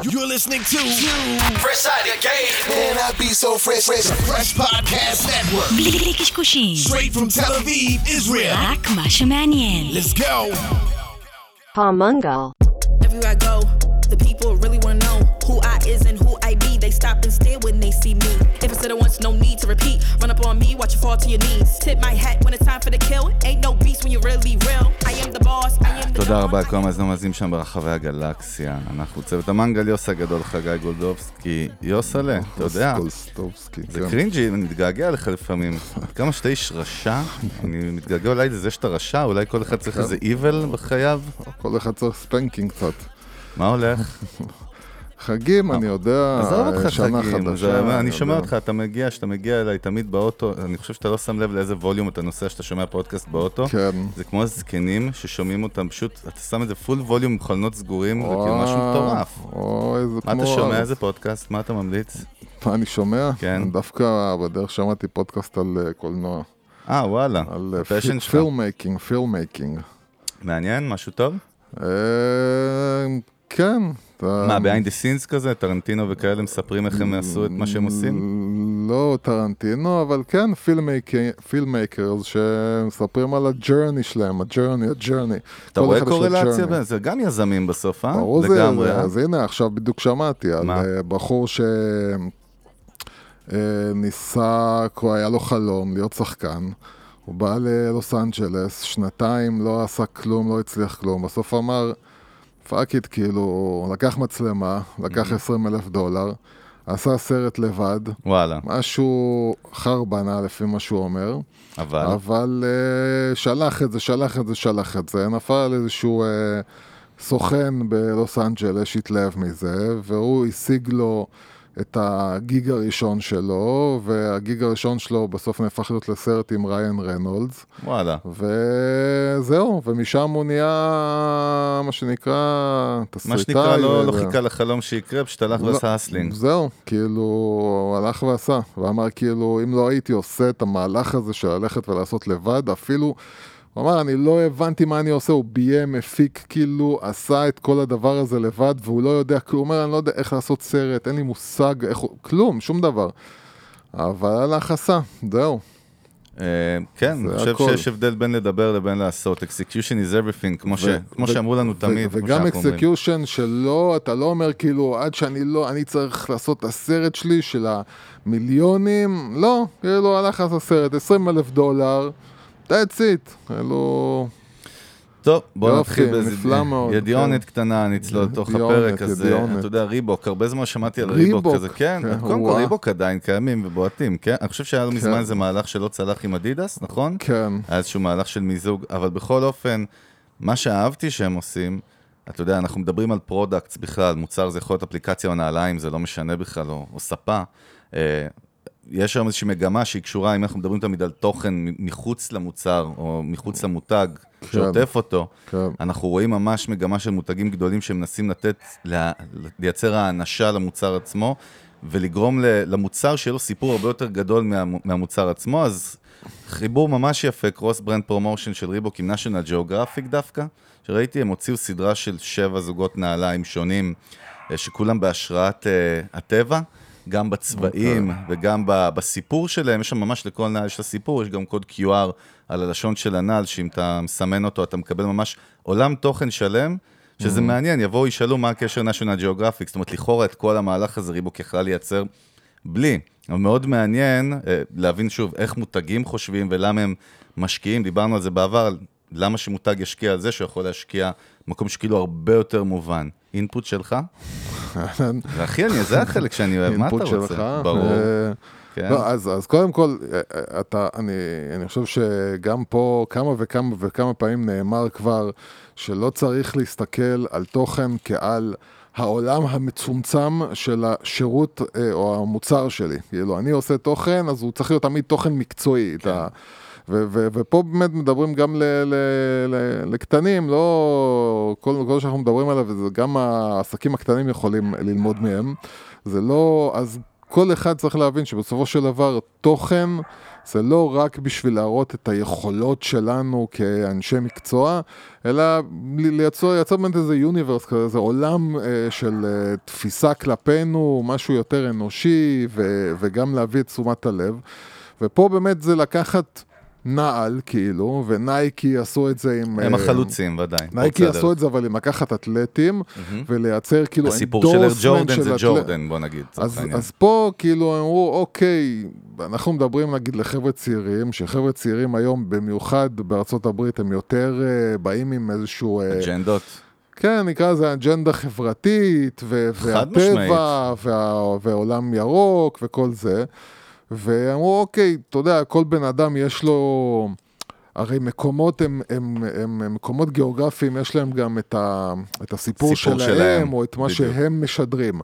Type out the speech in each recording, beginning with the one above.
You're listening to Fresh out the gate. Man, I be so fresh, fresh, fresh podcast network. בלי בלי קשקושים, Straight from Tel Aviv, Israel. רק מה שמעניין. Let's go. Palmungal. Everywhere I go, the people really stare when they see me. If I said it once, no need to repeat. Run up on me, watch you fall to your knees. Tip my hat when it's time for the kill. Ain't no beast when you're really real. I am the boss, I am the תודה רבה לכל המאזינים המאזינים שם ברחבי הגלקסיה. אנחנו צוות המנגל, יוס הגדול, חגי גולדובסקי. יוסלה, אתה יודע, זה כן. קרינג'י, אני מתגעגע אליך לפעמים. כמה שאתה איש רשע, אני מתגעגע אולי לזה שאתה רשע, אולי כל אחד צריך איזה איבל בחייו. כל אחד צריך spanking קצת. מה הולך? חגים, אני יודע, עזוב אותך שנה חגים, חדשה. אני שומע. אותך, אתה מגיע, כשאתה מגיע אליי תמיד באוטו, אני חושב שאתה לא שם לב לאיזה ווליום אתה נוסע כשאתה שומע פודקאסט באוטו. כן. זה כמו הזקנים ששומעים אותם, פשוט, אתה שם איזה full volume עם חלונות סגורים, זה כאילו משהו מטורף. אוי, זה מה כמו... אתה שומע? איזה פודקאסט? מה אתה ממליץ? מה אני שומע? כן. דווקא בדרך שמעתי פודקאסט על אה, קולנוע. אה, וואלה, על ה passion שלך. filmmaking, filmmaking. מעניין? משהו טוב? אה, כן. אתה- מה, behind the scenes כזה? טרנטינו וכאלה מספרים איך הם עשו את מה שהם עושים? לא טרנטינו, אבל כן filmmakers שמספרים על ה journey שלהם, ה journey, ה journey. אתה רואה קורלציה? זה גם יזמים בסוף, אה? ברור זה, אה? אז הנה עכשיו בדיוק שמעתי על? אה, בחור שניסה, היה לו חלום להיות שחקן, הוא בא ללוס אנג'לס, שנתיים לא עשה כלום, לא הצליח כלום, בסוף אמר, fuck it, כאילו, לקח מצלמה, לקח 20 אלף דולר, עשה סרט לבד, וואלה, משהו חרבנה לפי מה שהוא אומר. אבל... אבל uh, שלח את זה, שלח את זה, שלח את זה, נפל איזשהו uh, סוכן בלוס אנג'לס שהתלהב מזה, והוא השיג לו את ה gig הראשון שלו, וה gig הראשון שלו בסוף נהפך להיות לסרט עם ריאן ריינולדס, וואלה. וזהו, ומשם הוא נהיה, מה שנקרא, תסריטאי. מה שנקרא, לא לא חיכה לחלום שיקרה, פשוט הלך לא, ועשה hustling. זהו, כאילו, הוא הלך ועשה, ואמר כאילו, אם לא הייתי עושה את המהלך הזה של ללכת ולעשות לבד, אפילו, הוא אמר, אני לא הבנתי מה אני עושה, הוא ביים, הפיק, כאילו, עשה את כל הדבר הזה לבד, והוא לא יודע, הוא אומר, אני לא יודע איך לעשות סרט, אין לי מושג, איך כלום, שום דבר. אבל הלך עשה, זהו. אה, כן, אני חושב. שיש הבדל בין לדבר לבין לעשות. execution is everything, כמו ש- ו- כמו ו- שאמרו לנו ו- תמיד. וגם. execution שלא, אתה לא אומר כאילו, עד שאני לא, אני צריך לעשות את הסרט שלי של המיליונים, לא, כאילו הלך לעשות סרט, 20 אלף דולר, that's it, כאילו, טוב, בוא נתחיל באיזה ידיעונת כן. קטנה, נצלול לתוך הפרק הזה. אתה יודע, ריבוק, הרבה זמן שמעתי על ריבוק כזה, כן, כן, קודם כל. ריבוק עדיין קיימים ובועטים, כן? אני חושב שהיה מזמן כן. איזה מהלך שלא צלח עם אדידס, נכון? כן, היה איזשהו מהלך של מיזוג, אבל בכל אופן, מה שאהבתי שהם עושים, אתה יודע, אנחנו מדברים על products בכלל, מוצר זה יכול להיות אפליקציה או נעליים, זה לא משנה בכלל, או, או ספה. יש היום איזושהי מגמה שהיא קשורה, אם אנחנו מדברים תמיד על תוכן מחוץ למוצר, או מחוץ למותג, שעוטף אותו, כן. אנחנו רואים ממש מגמה של מותגים גדולים שמנסים לתת, לייצר האנשה למוצר עצמו, ולגרום למוצר שיהיה לו סיפור הרבה יותר גדול מה, מהמוצר עצמו, אז חיבור ממש יפה, cross brand promotion של ריבוק עם national geographic דווקא, שראיתי, הם הוציאו סדרה של שבע זוגות נעליים שונים, אה, שכולם בהשראת אה, הטבע. גם בצבעים אוקיי. וגם בסיפור שלהם, יש שם ממש לכל נעל יש לה סיפור, יש גם קוד QR על הלשון של הנעל, שאם אתה מסמן אותו, אתה מקבל ממש עולם תוכן שלם, שזה Mm-hmm. מעניין, יבואו, ישאלו מה הקשר national geographic, זאת אומרת, לכאורה את כל המהלך הזה ריבוק יכלה לייצר בלי. אבל מאוד מעניין אה, להבין שוב איך מותגים חושבים ולמה הם משקיעים, דיברנו על זה בעבר, למה שמותג ישקיע על זה שהוא יכול להשקיע במקום שכאילו הרבה יותר מובן. אינפוט שלך? ואחי, אני, זה החלק שאני אוהב, מה אתה אינפוט רוצה? שלך. ברור. אה, כן. לא, אז, אז קודם כל, אה, אה, אתה, אני, אני חושב שגם פה כמה וכמה וכמה פעמים נאמר כבר שלא צריך להסתכל על תוכן כעל העולם המצומצם של השירות או המוצר שלי. כאילו, אני עושה תוכן, אז הוא צריך להיות תמיד תוכן מקצועי. כן. אתה, ופה באמת מדברים גם לקטנים, לא... כל, כל שאנחנו מדברים עליו, זה גם העסקים הקטנים יכולים ללמוד מהם. זה לא... אז כל אחד צריך להבין שבסופו של דבר תוכן זה לא רק בשביל להראות את היכולות שלנו כאנשי מקצוע, אלא לייצר, לייצר באמת איזה יוניברס כזה, איזה עולם אה, של אה, תפיסה כלפינו, משהו יותר אנושי, ו, וגם להביא את תשומת הלב. ופה באמת זה לקחת נעל, כאילו, ונייקי עשו את זה עם... הם אה, החלוצים, ודאי. נייקי. עשו את זה, אבל עם לקחת אתלטים, ולייצר כאילו הסיפור של ג'ורדן זה ג'ורדן, בוא נגיד. אז, פה כאילו אמרו, אוקיי, אנחנו מדברים נגיד לחבר'ה צעירים, שחבר'ה צעירים היום, במיוחד בארצות הברית, הם יותר uh, באים עם איזשהו... Uh, אג'נדות. כן, נקרא לזה אג'נדה חברתית, והטבע, וה- ועולם ירוק, וכל זה. ואמרו, אוקיי, אתה יודע, כל בן אדם יש לו... הרי מקומות הם, הם, הם, הם מקומות גיאוגרפיים, יש להם גם את, ה, את הסיפור סיפור שלהם, שלהם, או את מה בדיוק. שהם משדרים.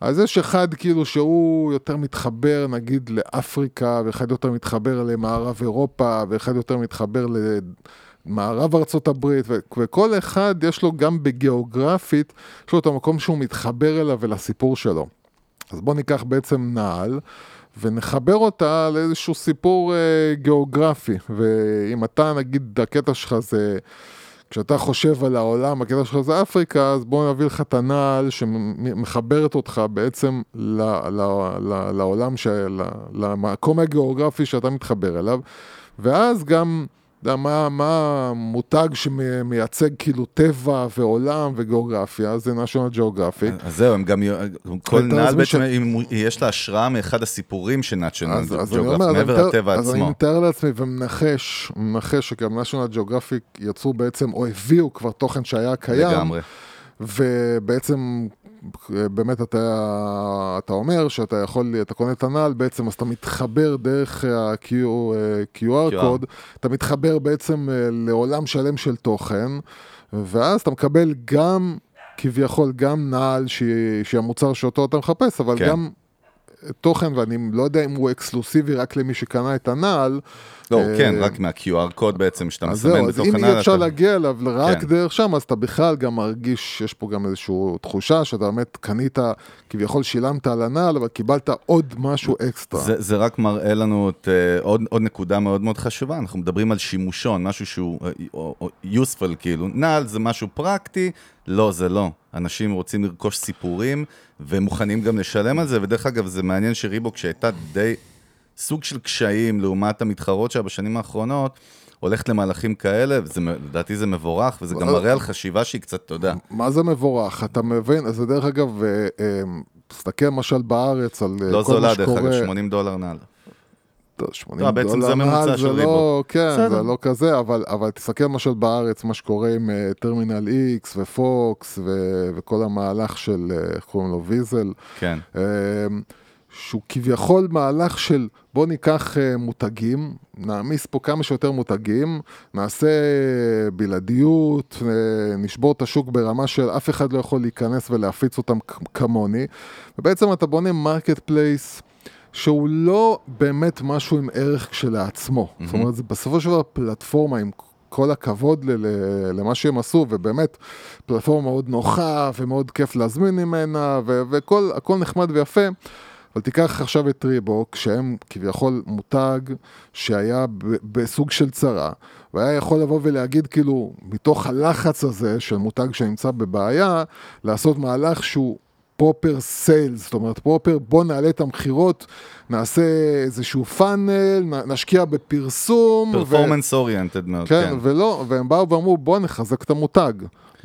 אז יש אחד כאילו שהוא יותר מתחבר נגיד לאפריקה, ואחד יותר מתחבר למערב אירופה, ואחד יותר מתחבר למערב ארצות הברית, ו- וכל אחד יש לו גם בגיאוגרפית, יש לו את המקום שהוא מתחבר אליו ולסיפור שלו. אז בואו ניקח בעצם נעל. ונחבר אותה לאיזשהו סיפור אה, גיאוגרפי, ואם אתה נגיד הקטע שלך זה, כשאתה חושב על העולם, הקטע שלך זה אפריקה, אז בוא נביא לך את הנעל שמחברת אותך בעצם ל, ל, ל, לעולם, של, למקום הגיאוגרפי שאתה מתחבר אליו, ואז גם... יודע, מה, מה המותג שמייצג כאילו טבע ועולם וגיאוגרפיה, זה national geographic. אז זהו, הם גם, כל נעל מבין ש- בעצם, אם- יש לה השראה מאחד הסיפורים של אז אני מעבר לטבע אז אני עצמו. מתאר לעצמי ומנחש, מנחש שגם national geographic יצרו בעצם, או הביאו כבר תוכן שהיה קיים, לגמרי. ובעצם באמת אתה, אתה אומר שאתה יכול, אתה קונה את הנעל בעצם, אז אתה מתחבר דרך ה-Q, QR QR. קוד, אתה מתחבר בעצם אה, לעולם שלם של תוכן, ואז אתה מקבל גם, כביכול, גם נעל שהיא, שהיא המוצר שאותו אתה מחפש, אבל כן. גם תוכן, ואני לא יודע אם הוא אקסקלוסיבי רק למי שקנה את הנעל. לא, אה, כן, רק מה-QR קוד בעצם, שאתה אז מסמן זהו, אז בתוך אם הנעל. אי אפשר אתה- להגיע אליו רק כן. דרך שם, אז אתה בכלל גם מרגיש שיש פה גם איזושהי תחושה שאתה באמת קנית, כביכול שילמת על הנעל, אבל קיבלת עוד משהו אקסטרה. זה, זה רק מראה לנו את uh, עוד, עוד נקודה מאוד מאוד חשובה, אנחנו מדברים על שימושון, משהו שהוא או useful כאילו, נעל זה משהו פרקטי, לא זה לא. אנשים רוצים לרכוש סיפורים ומוכנים גם לשלם על זה, ודרך אגב זה מעניין שריבוק שהייתה די סוג של קשיים לעומת המתחרות שלה בשנים האחרונות, הולכת למהלכים כאלה, לדעתי זה מבורך, וזה גם מראה על חשיבה שהיא קצת, אתה יודע, מה זה מבורך? אתה מבין? זה דרך אגב, אה, אה, תסתכל למשל בארץ על אה, לא כל מה זולה דרך שקורה. אגב, 80 דולר נעל. טוב, 80 לא, בעצם דולר זה ממוצע של זה ריבוק. לא, כן, בסדר. זה לא כזה, אבל, אבל תסתכל למשל בארץ, מה שקורה עם אה, טרמינל X ופוקס ו- וכל המהלך של, אה, איך קוראים לו, ויזל. כן. אה, שהוא כביכול מהלך של בוא ניקח אה, מותגים, נעמיס פה כמה שיותר מותגים, נעשה בלעדיות, אה, נשבור את השוק ברמה של אף אחד לא יכול להיכנס ולהפיץ אותם כ- כמוני, ובעצם אתה בונה market place. שהוא לא באמת משהו עם ערך כשלעצמו. Mm-hmm. זאת אומרת, זה בסופו של דבר פלטפורמה עם כל הכבוד ל- ל- למה שהם עשו, ובאמת פלטפורמה מאוד נוחה ומאוד כיף להזמין ממנה, ו- וכל הכל נחמד ויפה. אבל תיקח עכשיו את ריבוק, שהם כביכול מותג שהיה ב- בסוג של צרה, והיה יכול לבוא ולהגיד כאילו, מתוך הלחץ הזה של מותג שנמצא בבעיה, לעשות מהלך שהוא פר ופר sales, זאת אומרת פרופר בוא נעלה את המכירות, נעשה איזשהו פאנל, נשקיע בפרסום. פרפורמנס אוריינטד מאוד, כן, כן. ולא, והם באו ואמרו בוא נחזק את המותג,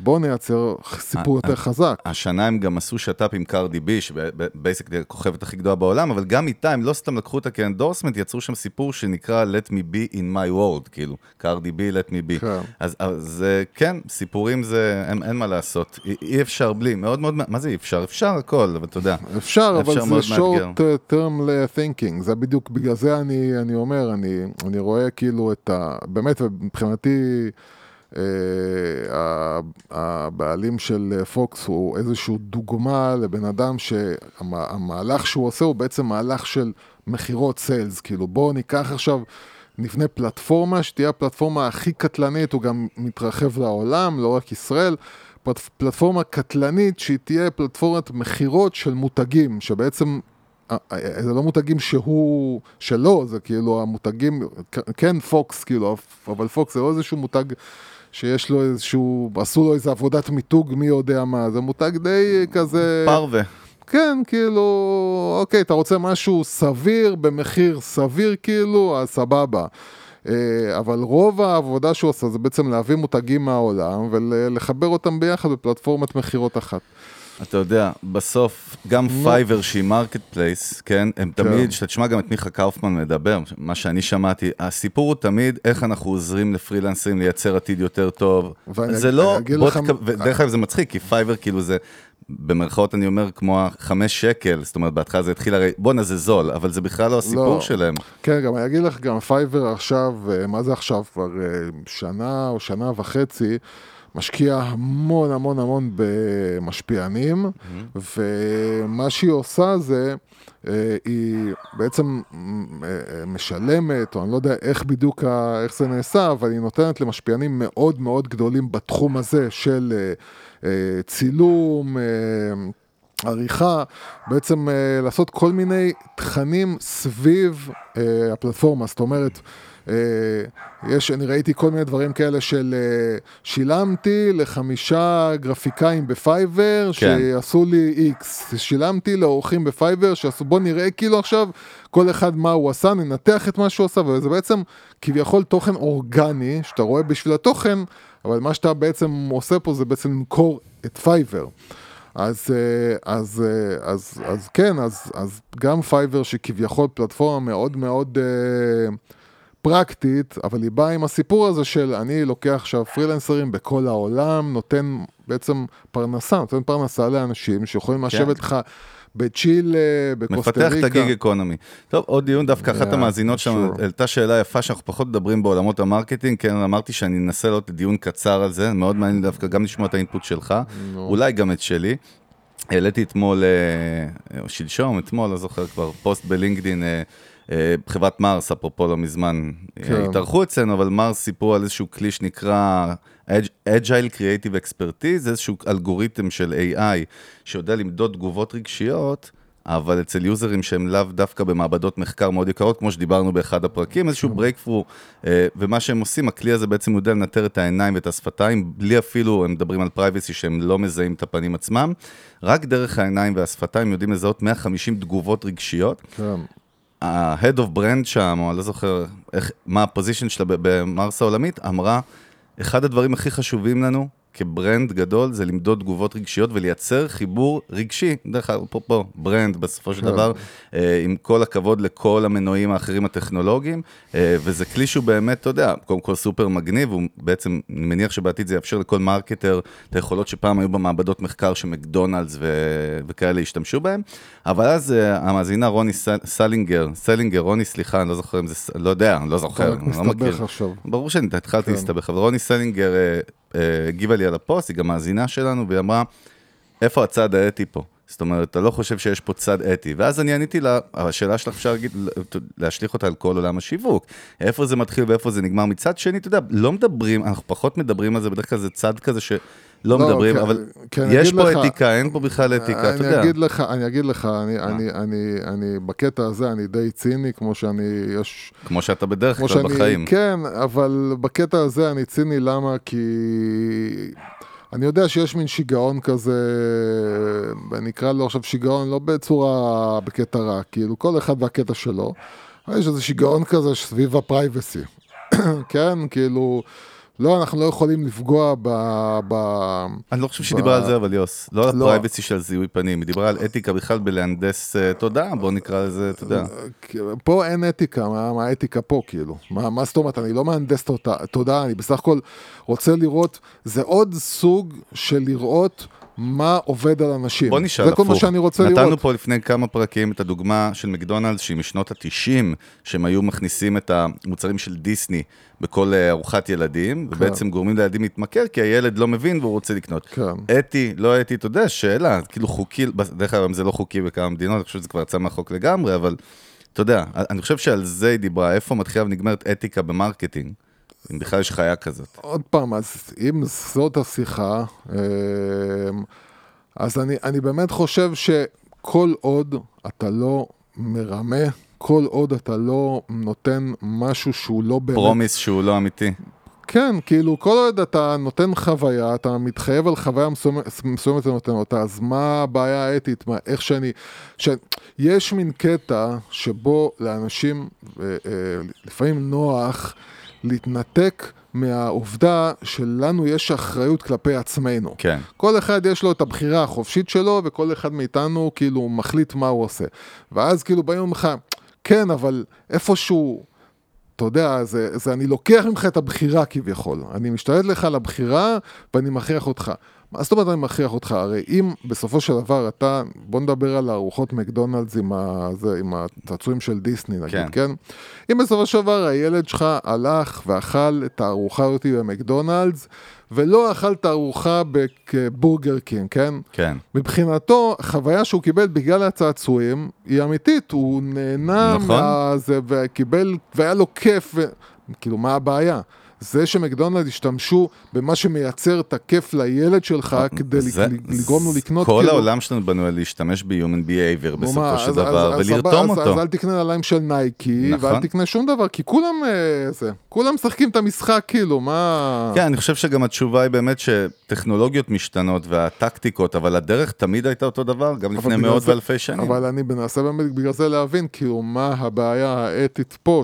בוא נייצר סיפור אה, יותר חזק. השנה הם גם עשו שת"פ עם קרדי בי, ש basically הכוכבת הכי גדולה בעולם, אבל גם איתה, הם לא סתם לקחו אותה כ endorsement, יצרו שם סיפור שנקרא Let me be in my world, כאילו, קרדי בי, Let me be. כן. אז, אז אה, כן, סיפורים זה, אין, אין מה לעשות. אי, אי אפשר בלי, מאוד מאוד, מה זה אי אפשר? אפשר הכל, אבל אתה יודע. אפשר, אבל אפשר זה short uh, term thinking, זה בדיוק, בגלל זה אני, אני אומר, אני, אני רואה כאילו את ה... באמת, מבחינתי, אה, הבעלים של אה, פוקס הוא איזושהי דוגמה לבן אדם שהמהלך שהוא עושה הוא בעצם מהלך של מכירות סיילס, כאילו בואו ניקח עכשיו... נבנה פלטפורמה שתהיה הפלטפורמה הכי קטלנית, הוא גם מתרחב לעולם, לא רק ישראל, פלט- פלטפורמה קטלנית שהיא תהיה פלטפורמת מכירות של מותגים, שבעצם אה, אה, זה לא מותגים שהוא, שלו, זה כאילו המותגים, כן פוקס, כאילו, אבל פוקס זה לא איזשהו מותג שיש לו איזשהו, עשו לו איזה עבודת מיתוג, מי יודע מה, זה מותג די כזה... פרווה. כן, כאילו, אוקיי, אתה רוצה משהו סביר, במחיר סביר כאילו, אז סבבה. אה, אבל רוב העבודה שהוא עשה זה בעצם להביא מותגים מהעולם ולחבר אותם ביחד בפלטפורמת מכירות אחת. אתה יודע, בסוף, גם פייבר שהיא market place, כן, הם תמיד, שאתה תשמע גם את מיכה קאופמן מדבר, מה שאני שמעתי, הסיפור הוא תמיד איך אנחנו עוזרים לפרילנסרים לייצר עתיד יותר טוב. זה לא, דרך אגב זה מצחיק, כי פייבר כאילו זה במרכאות אני אומר, כמו החמש שקל, זאת אומרת, בהתחלה זה התחיל הרי, בואנה זה זול, אבל זה בכלל לא הסיפור לא. שלהם. כן, גם אני אגיד לך, גם פייבר עכשיו, אה, מה זה עכשיו, כבר אה, שנה או שנה וחצי, משקיע המון המון המון במשפיענים, mm-hmm. ומה שהיא עושה זה, אה, היא בעצם משלמת, או אני לא יודע איך בדיוק, איך זה נעשה, אבל היא נותנת למשפיענים מאוד מאוד גדולים בתחום הזה של... אה, צילום, אה, עריכה, בעצם אה, לעשות כל מיני תכנים סביב הפלטפורמה, זאת אומרת, יש, אני ראיתי כל מיני דברים כאלה של שילמתי לחמישה גרפיקאים ב-Fiverr כן. שעשו לי איקס, שילמתי לאורחים ב-Fiverr שעשו, בוא נראה כאילו עכשיו כל אחד מה הוא עשה, ננתח את מה שהוא עשה, וזה בעצם כביכול תוכן אורגני, שאתה רואה בשביל התוכן, אבל מה שאתה בעצם עושה פה זה בעצם למכור את Fiverr. אז, אה, אז, אה, אז, אז כן, אז, אז גם Fiverr שכביכול פלטפורמה מאוד מאוד אה, פרקטית, אבל היא באה עם הסיפור הזה של אני לוקח עכשיו פרילנסרים בכל העולם, נותן בעצם פרנסה, נותן פרנסה לאנשים שיכולים כן. לשבת לך בצ'ילה, בקוסטה ריקה. מפתח את הגיג אקונומי. טוב, עוד דיון, דווקא אחת המאזינות שם העלתה שאלה יפה שאנחנו פחות מדברים בעולמות ה-marketing, כן, אמרתי שאני אנסה להעלות דיון קצר על זה, מאוד מעניין דווקא גם לשמוע את ה-input שלך, אולי גם את שלי. העליתי אתמול, אה, שלשום, אתמול, לא זוכר כבר, פוסט ב-LinkedIn, אה, אה, חברת מרס, אפרופו לא מזמן, כן. התארחו אצלנו, אבל מרס סיפרו על איזשהו כלי שנקרא Agile Creative Expertise, איזשהו אלגוריתם של AI שיודע למדוד תגובות רגשיות. אבל אצל יוזרים שהם לאו דווקא במעבדות מחקר מאוד יקרות, כמו שדיברנו באחד הפרקים, איזשהו breakthrough, אה, ומה שהם עושים, הכלי הזה בעצם יודע לנטר את העיניים ואת השפתיים, בלי אפילו, הם מדברים על privacy שהם לא מזהים את הפנים עצמם, רק דרך העיניים והשפתיים יודעים לזהות 150 תגובות רגשיות. ה-Head of Brand שם, או אני לא זוכר איך, מה ה-position שלה במרס העולמית, אמרה, אחד הדברים הכי חשובים לנו כ-brand גדול זה למדוד תגובות רגשיות ולייצר חיבור רגשי, דרך אגב, פה פה, brand בסופו של כן. דבר, אה, עם כל הכבוד לכל המנועים האחרים הטכנולוגיים, אה, וזה כלי שהוא באמת, אתה יודע, קודם כל סופר מגניב, הוא בעצם, אני מניח שבעתיד זה יאפשר לכל marketer את היכולות שפעם היו במעבדות מחקר שמקדונלדס ו... וכאלה השתמשו בהם, אבל אז אה, המאזינה רוני סל... סלינגר, סלינגר, רוני, סליחה, אני לא זוכר אם זה, לא יודע, אני לא זוכר, אני לא מכיר. ברור שאני התחלתי כן. להסתבך, אבל רוני סלינגר הגיבה לי על הפוסט, היא גם מאזינה שלנו, והיא אמרה, איפה הצד האתי פה? זאת אומרת, אתה לא חושב שיש פה צד אתי. ואז אני עניתי לה, השאלה שלך אפשר להגיד, להשליך אותה על כל עולם השיווק. איפה זה מתחיל ואיפה זה נגמר. מצד שני, אתה יודע, לא מדברים, אנחנו פחות מדברים על זה, בדרך כלל זה צד כזה ש... לא, לא מדברים, כן, אבל כן, יש פה לך, אתיקה, אין פה בכלל אתיקה, אתה יודע. אגיד לך, אני אגיד לך, אני, אני, אני, אני בקטע הזה, אני די ציני, כמו שאני, יש... כמו שאתה בדרך כלל שאני, בחיים. כן, אבל בקטע הזה אני ציני, למה? כי... אני יודע שיש מין שיגעון כזה, ואני אקרא לו עכשיו שיגעון לא בצורה, בקטע רע, כאילו כל אחד והקטע שלו. יש איזה שיגעון כזה סביב הפרייבסי, כן? כאילו... לא, אנחנו לא יכולים לפגוע ב... ב אני לא חושב שהיא דיברה על זה, אבל יוס. לא על לא. הפרייבסי של זיהוי פנים, היא דיברה על אתיקה בכלל בלהנדס uh, תודעה, בוא נקרא לזה, אתה יודע. פה אין אתיקה, מה, מה האתיקה פה, כאילו? מה, מה זאת אומרת, אני לא מהנדס תודעה, אני בסך הכל רוצה לראות, זה עוד סוג של לראות... מה עובד על אנשים. בוא נשאל הפוך. זה כל מה שאני רוצה נתנו לראות. נתנו פה לפני כמה פרקים את הדוגמה של מקדונלדס, שהיא משנות ה-90, שהם היו מכניסים את המוצרים של דיסני בכל אה, ארוחת ילדים, כן. ובעצם גורמים לילדים להתמכר, כי הילד לא מבין והוא רוצה לקנות. כן. אתי, לא אתי, אתה יודע, שאלה, כאילו חוקי, דרך אגב, זה לא חוקי בכמה מדינות, אני חושב שזה כבר יצא מהחוק לגמרי, אבל אתה יודע, אני חושב שעל זה היא דיברה, איפה מתחילה ונגמרת אתיקה ב-marketing. אם בכלל יש חיה כזאת. עוד פעם, אז אם זאת השיחה, אמ, אז אני, אני באמת חושב שכל עוד אתה לא מרמה, כל עוד אתה לא נותן משהו שהוא לא באמת... פרומיס שהוא לא אמיתי. כן, כאילו, כל עוד אתה נותן חוויה, אתה מתחייב על חוויה מסוימת מסוימת אתה נותן אותה, אז מה הבעיה האתית? מה, איך שאני... ש... יש מין קטע שבו לאנשים אה, אה, לפעמים נוח להתנתק מהעובדה שלנו יש אחריות כלפי עצמנו. כן. כל אחד יש לו את הבחירה החופשית שלו, וכל אחד מאיתנו כאילו מחליט מה הוא עושה. ואז כאילו באים לך, כן, אבל איפשהו... אתה יודע, זה, זה אני לוקח ממך את הבחירה כביכול. אני משתלט לך על הבחירה ואני מכריח אותך. מה זאת אומרת אני מכריח אותך? הרי אם בסופו של דבר אתה, בוא נדבר על ארוחות מקדונלדס עם, עם הצעצועים של דיסני נגיד, כן. כן. אם בסופו של דבר הילד שלך הלך ואכל את הארוחה הזאת במקדונלדס, ולא אכל את הארוחה בבורגר קינג, כן? כן. מבחינתו, החוויה שהוא קיבל בגלל הצעצועים היא אמיתית, הוא נהנה נכון. מהזה וקיבל, והיה לו כיף, ו... כאילו, מה הבעיה? זה שמקדונלד השתמשו במה שמייצר את הכיף לילד שלך כדי זה- לגרום לו לקנות, כל כאילו- העולם שלנו בנוי על להשתמש ב-human behavior בסופו מה, של אז- דבר, אז- אז ולרתום אז- אותו. אז אל תקנה נעליים של נייקי, נכון. ואל תקנה שום דבר, כי כולם אה, זה, כולם משחקים את המשחק, כאילו, מה... כן, אני חושב שגם התשובה היא באמת שטכנולוגיות משתנות והטקטיקות, אבל הדרך תמיד הייתה אותו דבר, גם לפני מאות ואלפי שנים. אבל אני מנסה באמת בגלל זה להבין, כאילו, מה הבעיה האתית פה,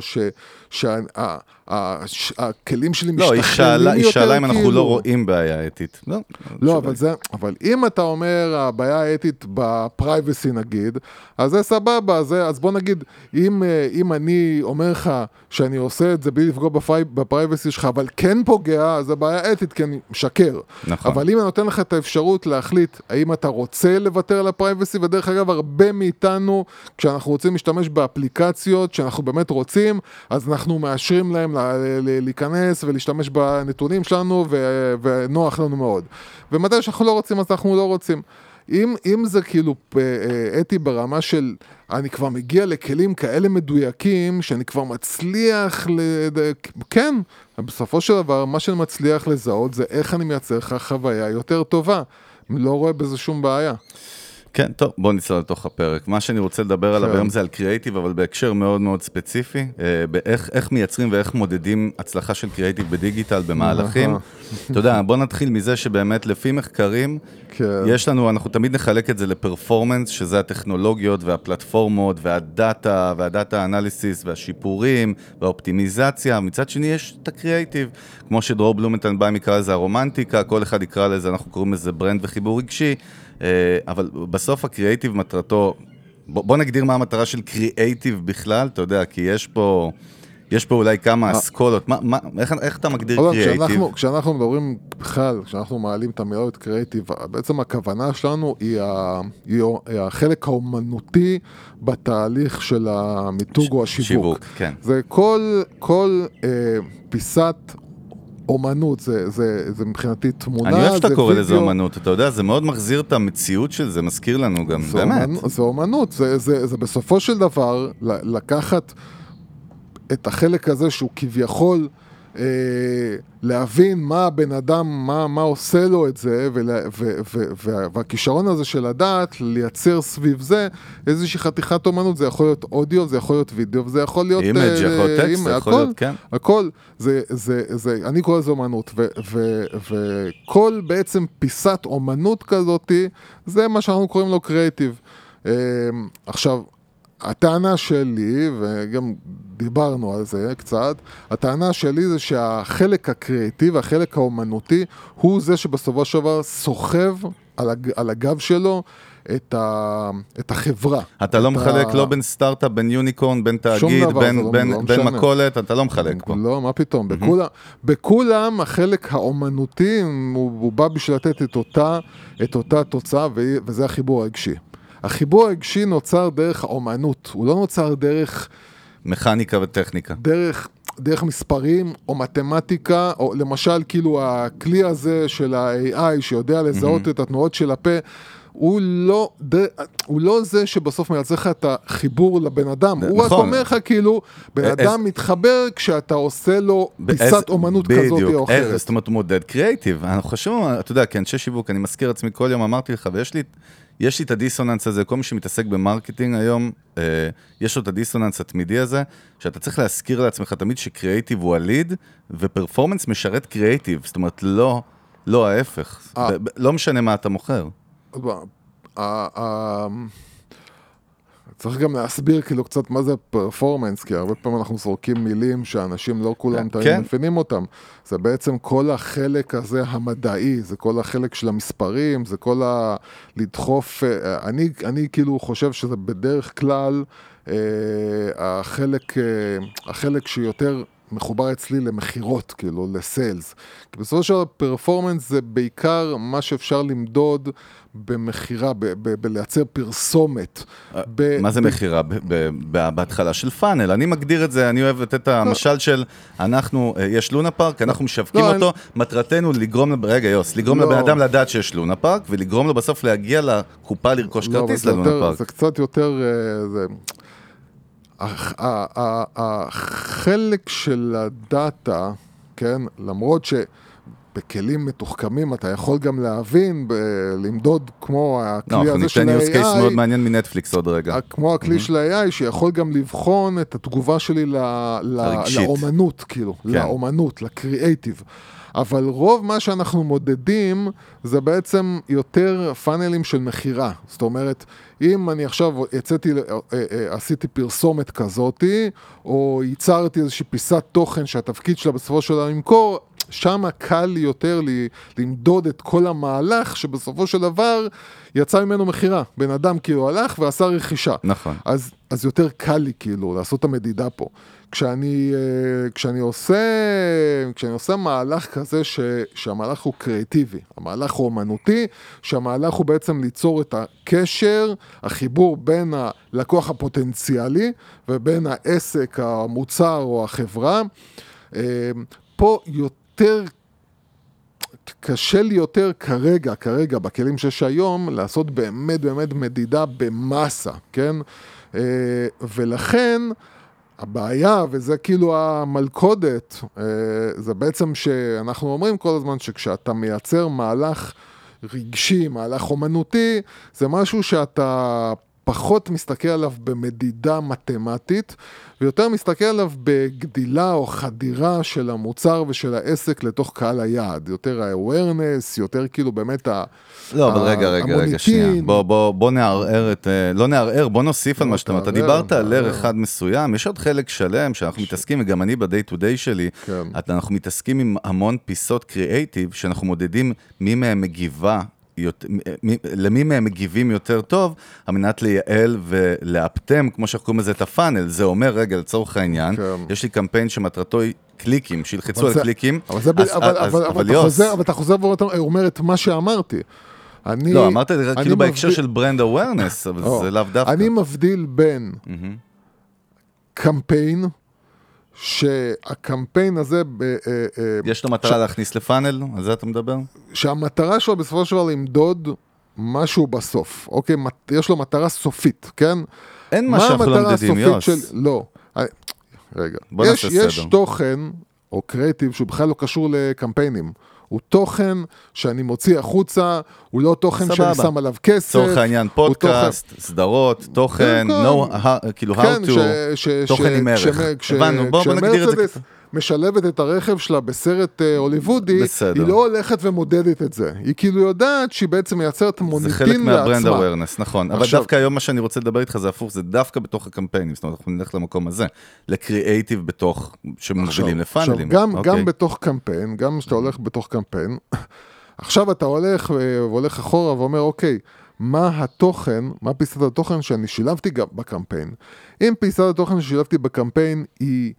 שהכלים שלי לא, היא משתכללים שאלה, היא יותר, שאלה אם אנחנו כאילו. לא רואים בעיה אתית. לא, לא, התשובה אבל היא- זה, אבל אם אתה אומר הבעיה האתית ב-privacy נגיד, אז זה סבבה, זה, אז בוא נגיד, אם, אה, אם אני אומר לך שאני עושה את זה בלי לפגוע בפרי, ב-privacy שלך, אבל כן פוגע, אז זה בעיה אתית, כי אני משקר. נכון. אבל אם אני נותן לך את האפשרות להחליט האם אתה רוצה לוותר על ה-privacy, ודרך אגב, הרבה מאיתנו, כשאנחנו רוצים להשתמש באפליקציות שאנחנו באמת רוצים, אז אנחנו מאשרים להם להיכנס ולהשתמש בנתונים שלנו, ו- ונוח לנו מאוד. ומתי שאנחנו לא רוצים, אז אנחנו לא רוצים. אם, אם זה כאילו אה, אה, אתי ברמה של אני כבר מגיע לכלים כאלה מדויקים שאני כבר מצליח, ל... כן, בסופו של דבר מה שאני מצליח לזהות זה איך אני מייצר לך חוויה יותר טובה. לא רואה בזה שום בעיה. כן, טוב, בוא נצלול לתוך הפרק. מה שאני רוצה לדבר עליו כן. היום זה על קריאייטיב, אבל בהקשר מאוד מאוד ספציפי, אה, באיך איך מייצרים ואיך מודדים הצלחה של קריאייטיב בדיגיטל במהלכים. אתה יודע, בוא נתחיל מזה שבאמת לפי מחקרים, כן. יש לנו, אנחנו תמיד נחלק את זה לפרפורמנס, שזה הטכנולוגיות והפלטפורמות והדאטה והדאטה אנליסיס והשיפורים והאופטימיזציה, מצד שני יש את הקריאייטיב, כמו שדרור בלומנטנביים יקרא לזה הרומנטיקה, כל אחד יקרא לזה, אנחנו קוראים לזה ברנד וחיבור רגשי, אה, אבל בסוף הקריאייטיב מטרתו, בוא, בוא נגדיר מה המטרה של קריאייטיב בכלל, אתה יודע, כי יש פה... יש פה אולי כמה אסכולות, מה, מה, איך, איך אתה מגדיר קריאייטיב? כשאנחנו, כשאנחנו מדברים בכלל, כשאנחנו מעלים את המילות קריאיטיב, בעצם הכוונה שלנו היא, ה, היא החלק האומנותי בתהליך של המיתוג או השיווק. שיווק, כן. זה כל, כל אה, פיסת אומנות, זה, זה, זה מבחינתי תמונה, אני אוהב שאתה זה קורא לזה וידאו. אומנות, אתה יודע, זה מאוד מחזיר את המציאות של זה, מזכיר לנו גם, זה באמת. אומנות, זה אומנות, זה, זה, זה בסופו של דבר לקחת את החלק הזה שהוא כביכול אה, להבין מה הבן אדם, מה, מה עושה לו את זה, ולה, ו, ו, ו, והכישרון הזה של לדעת לייצר סביב זה איזושהי חתיכת אומנות, זה יכול להיות אודיו, זה יכול להיות וידאו, וזה יכול להיות... image, אה, יכול להיות טקסט, זה יכול להיות, כן. הכל, זה, זה, זה, אני קורא לזה אומנות, ו, ו, וכל בעצם פיסת אומנות כזאתי, זה מה שאנחנו קוראים לו קריאיטיב. אה, עכשיו, הטענה שלי, וגם דיברנו על זה קצת, הטענה שלי זה שהחלק הקריאיטיבי, החלק האומנותי, הוא זה שבסופו של דבר סוחב על, הג, על הגב שלו את, ה, את החברה. אתה לא את מחלק ה- לא בין סטארט-אפ, בין יוניקורן, בין תאגיד, דבר, בין- לא- בין- לא בין. מכולת, אתה לא מחלק פה. לא, מה פתאום, בכולם, בכולם החלק האומנותי הוא, הוא בא בשביל לתת את אותה, את אותה תוצאה וזה החיבור הרגשי. החיבור הרגשי נוצר דרך האומנות, הוא לא נוצר דרך, מכניקה וטכניקה. דרך, דרך מספרים או מתמטיקה, או למשל כאילו הכלי הזה של ה-AI שיודע לזהות את התנועות של הפה, הוא לא, ד... הוא לא זה שבסוף מייצר לך את החיבור לבן אדם, הוא רק נכון. אומר לך כאילו, בן אה, אדם מתחבר כשאתה עושה לו פיסת אומנות כזאת או אחרת. זאת אומרת, הוא מודד קריאייטיב. אנחנו חושבים, אתה יודע, כאנשי שיווק, אני מזכיר לעצמי כל יום, אמרתי לך, ויש לי, יש לי את הדיסוננס הזה, כל מי שמתעסק ב-marketing היום, אה, יש לו את הדיסוננס התמידי הזה, שאתה צריך להזכיר לעצמך תמיד ש-creative הוא ה-lead, ו-performance משרת קריאייטיב, זאת אומרת, לא, לא ההפך. אה. ב- ב- לא משנה מה אתה מוכר. ה- ה- צריך גם להסביר כאילו קצת מה זה performance, כי הרבה פעמים אנחנו זורקים מילים שאנשים לא כולם כן. תמיד מבינים אותם. זה בעצם כל החלק הזה המדעי, זה כל החלק של המספרים, זה כל ה... לדחוף... אה, אני, אני כאילו חושב שזה בדרך כלל אה, החלק, אה, החלק שיותר... מחובר אצלי למכירות, כאילו, לסיילס. כי בסופו של דבר פרפורמנס זה בעיקר מה שאפשר למדוד במכירה, בלייצר פרסומת. אה, מה זה מכירה? בהתחלה של פאנל. אני מגדיר את זה, אני אוהב לתת את המשל של, אנחנו, אה, יש לונה פארק, אנחנו משווקים לא, אותו, מטרתנו לגרום, רגע יוס, לגרום לא. לבן אדם לדעת שיש לונה פארק, ולגרום לו בסוף להגיע לקופה לרכוש לא, כרטיס ללונה פארק. זה קצת יותר... אה, החלק של הדאטה, כן, למרות שבכלים מתוחכמים אתה יכול גם להבין, ב- למדוד כמו לא, הכלי אנחנו הזה של ניתן use case מאוד ה-AI, מעניין מנטפליקס עוד רגע. כמו הכלי של ה-AI, שיכול גם לבחון את התגובה שלי ל- ל-. לאומנות, כאילו, כן. לאומנות, לקריאייטיב. אבל רוב מה שאנחנו מודדים זה בעצם יותר פאנלים של מכירה. זאת אומרת, אם אני עכשיו יצאתי, אה, אה, עשיתי פרסומת כזאתי, או ייצרתי איזושהי פיסת תוכן שהתפקיד שלה בסופו של דבר למכור, שם קל לי יותר לי, למדוד את כל המהלך שבסופו של דבר יצא ממנו מכירה. בן אדם כאילו הלך ועשה רכישה. נכון. אז, אז יותר קל לי כאילו לעשות את המדידה פה. כשאני, אה, כשאני, עושה, כשאני עושה מהלך כזה ש, שהמהלך הוא קריאטיבי, המהלך הוא אומנותי, שהמהלך הוא בעצם ליצור את הקשר, החיבור בין הלקוח הפוטנציאלי ובין העסק, המוצר או החברה. אה, פה יותר קשה לי יותר כרגע, כרגע, בכלים שיש היום, לעשות באמת באמת מדידה במסה, כן? אה, ולכן, הבעיה, וזה כאילו המלכודת, אה, זה בעצם שאנחנו אומרים כל הזמן שכשאתה מייצר מהלך רגשי, מהלך אומנותי, זה משהו שאתה פחות מסתכל עליו במדידה מתמטית, ויותר מסתכל עליו בגדילה או חדירה של המוצר ושל העסק לתוך קהל היעד. יותר ה-awareness, יותר כאילו באמת ה... לא, אבל רגע, רגע, רגע. שנייה. בוא, בוא, בוא נערער את... אה, לא נערער, בוא נוסיף על לא, מה שאתה אומר. אתה דיברת על. לר אחד מסוים, יש עוד חלק שלם שאנחנו מתעסקים, וגם אני ב-day to day שלי, כן. אנחנו מתעסקים עם המון פיסות קריאייטיב, שאנחנו מודדים מי מהם מגיבה. יותר, למי מהם מגיבים יותר טוב, על מנת לייעל ולאפטם, כמו שאנחנו קוראים לזה, את הפאנל. זה אומר, רגע, לצורך העניין, כן. יש לי קמפיין שמטרתו היא קליקים, שילחצו אבל על זה- קליקים. אבל, זה, אז- אבל, אז- אבל, אבל, אתה יוס, חוזר, אבל אתה חוזר ואומר את מה שאמרתי. אני, לא, אמרת את זה כאילו בהקשר מבדיל- של ברנד אווירנס, אבל לא. זה לאו דווקא. אני מבדיל בין קמפיין, שהקמפיין הזה, ב- אה, אה, יש לו מטרה להכניס לפאנל? על זה אתה מדבר? שהמטרה שלו בסופו של דבר למדוד משהו בסוף, אוקיי? יש לו מטרה סופית, כן? אין מה שאנחנו לא מדדים, יוס. של... לא. אה, רגע. בוא יש, נעשה יש סדר. תוכן, או קריאיטיב, שהוא בכלל לא קשור לקמפיינים. הוא תוכן שאני מוציא החוצה, הוא לא תוכן שאני סבבה. שם עליו כסף. לצורך העניין פודקאסט, סדרות, תוכן, כן, no, ה- כאילו כן, how to, תוכן עם ערך. הבנו, בוא בוא נגדיר את זה. משלבת את הרכב שלה בסרט אה, הוליוודי, בסדר. היא לא הולכת ומודדת את זה. היא כאילו יודעת שהיא בעצם מייצרת זה מוניטין חלק מהברנד לעצמה. אווירנס, נכון. אבל עכשיו- דווקא היום מה שאני רוצה לדבר איתך זה הפוך, זה דווקא בתוך הקמפיינים. זאת אומרת, אנחנו נלך למקום הזה. לקריאייטיב בתוך, שמובילים עכשיו, לפאנלים. גם, אוקיי. גם בתוך קמפיין, גם כשאתה הולך בתוך קמפיין, עכשיו אתה הולך אה, והולך אחורה ואומר, אוקיי, מה התוכן, מה פיסת התוכן שאני שילבתי גם בקמפיין? אם פיסת התוכן ששילבתי בקמפיין היא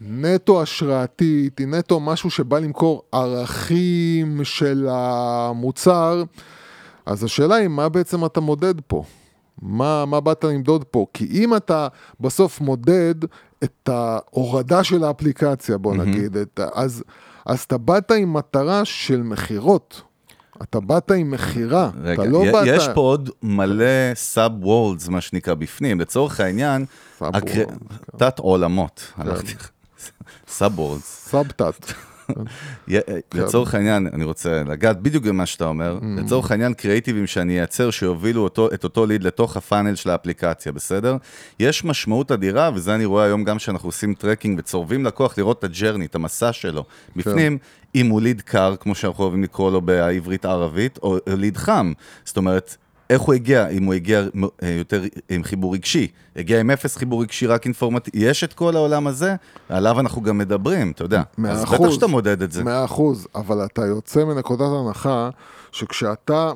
נטו השראתית, היא נטו משהו שבא למכור ערכים של המוצר, אז השאלה היא, מה בעצם אתה מודד פה? מה, מה באת למדוד פה? כי אם אתה בסוף מודד את ההורדה של האפליקציה, בוא נגיד, את, אז, אז אתה באת עם מטרה של מכירות. אתה באת עם מכירה, רגע, אתה לא י- באת... יש פה עוד מלא sub-worlds, מה שנקרא, בפנים. לצורך העניין, הקר- כן. תת עולמות, הלכתי, sub-worlds. סאבטאט. כן. לצורך העניין, אני רוצה לגעת בדיוק במה שאתה אומר, אממ. לצורך העניין creatives ים שאני אייצר שיובילו אותו, את אותו lead לתוך ה-funnel של האפליקציה, בסדר? יש משמעות אדירה, וזה אני רואה היום גם כשאנחנו עושים tracking וצורבים לקוח לראות את ה-journey, את המסע שלו. כן. בפנים, אם הוא lead קר, כמו שאנחנו אוהבים לקרוא לו בעברית-ערבית, או lead חם. זאת אומרת, איך הוא הגיע, אם הוא הגיע אה, יותר עם חיבור רגשי, הגיע עם אפס חיבור רגשי, רק אינפורמטיבי, יש את כל העולם הזה, עליו אנחנו גם מדברים, אתה יודע. מאה אז אחוז. בטח שאתה מודד את זה. מאה אחוז, אבל אתה יוצא מנקודת הנחה שכשאתה,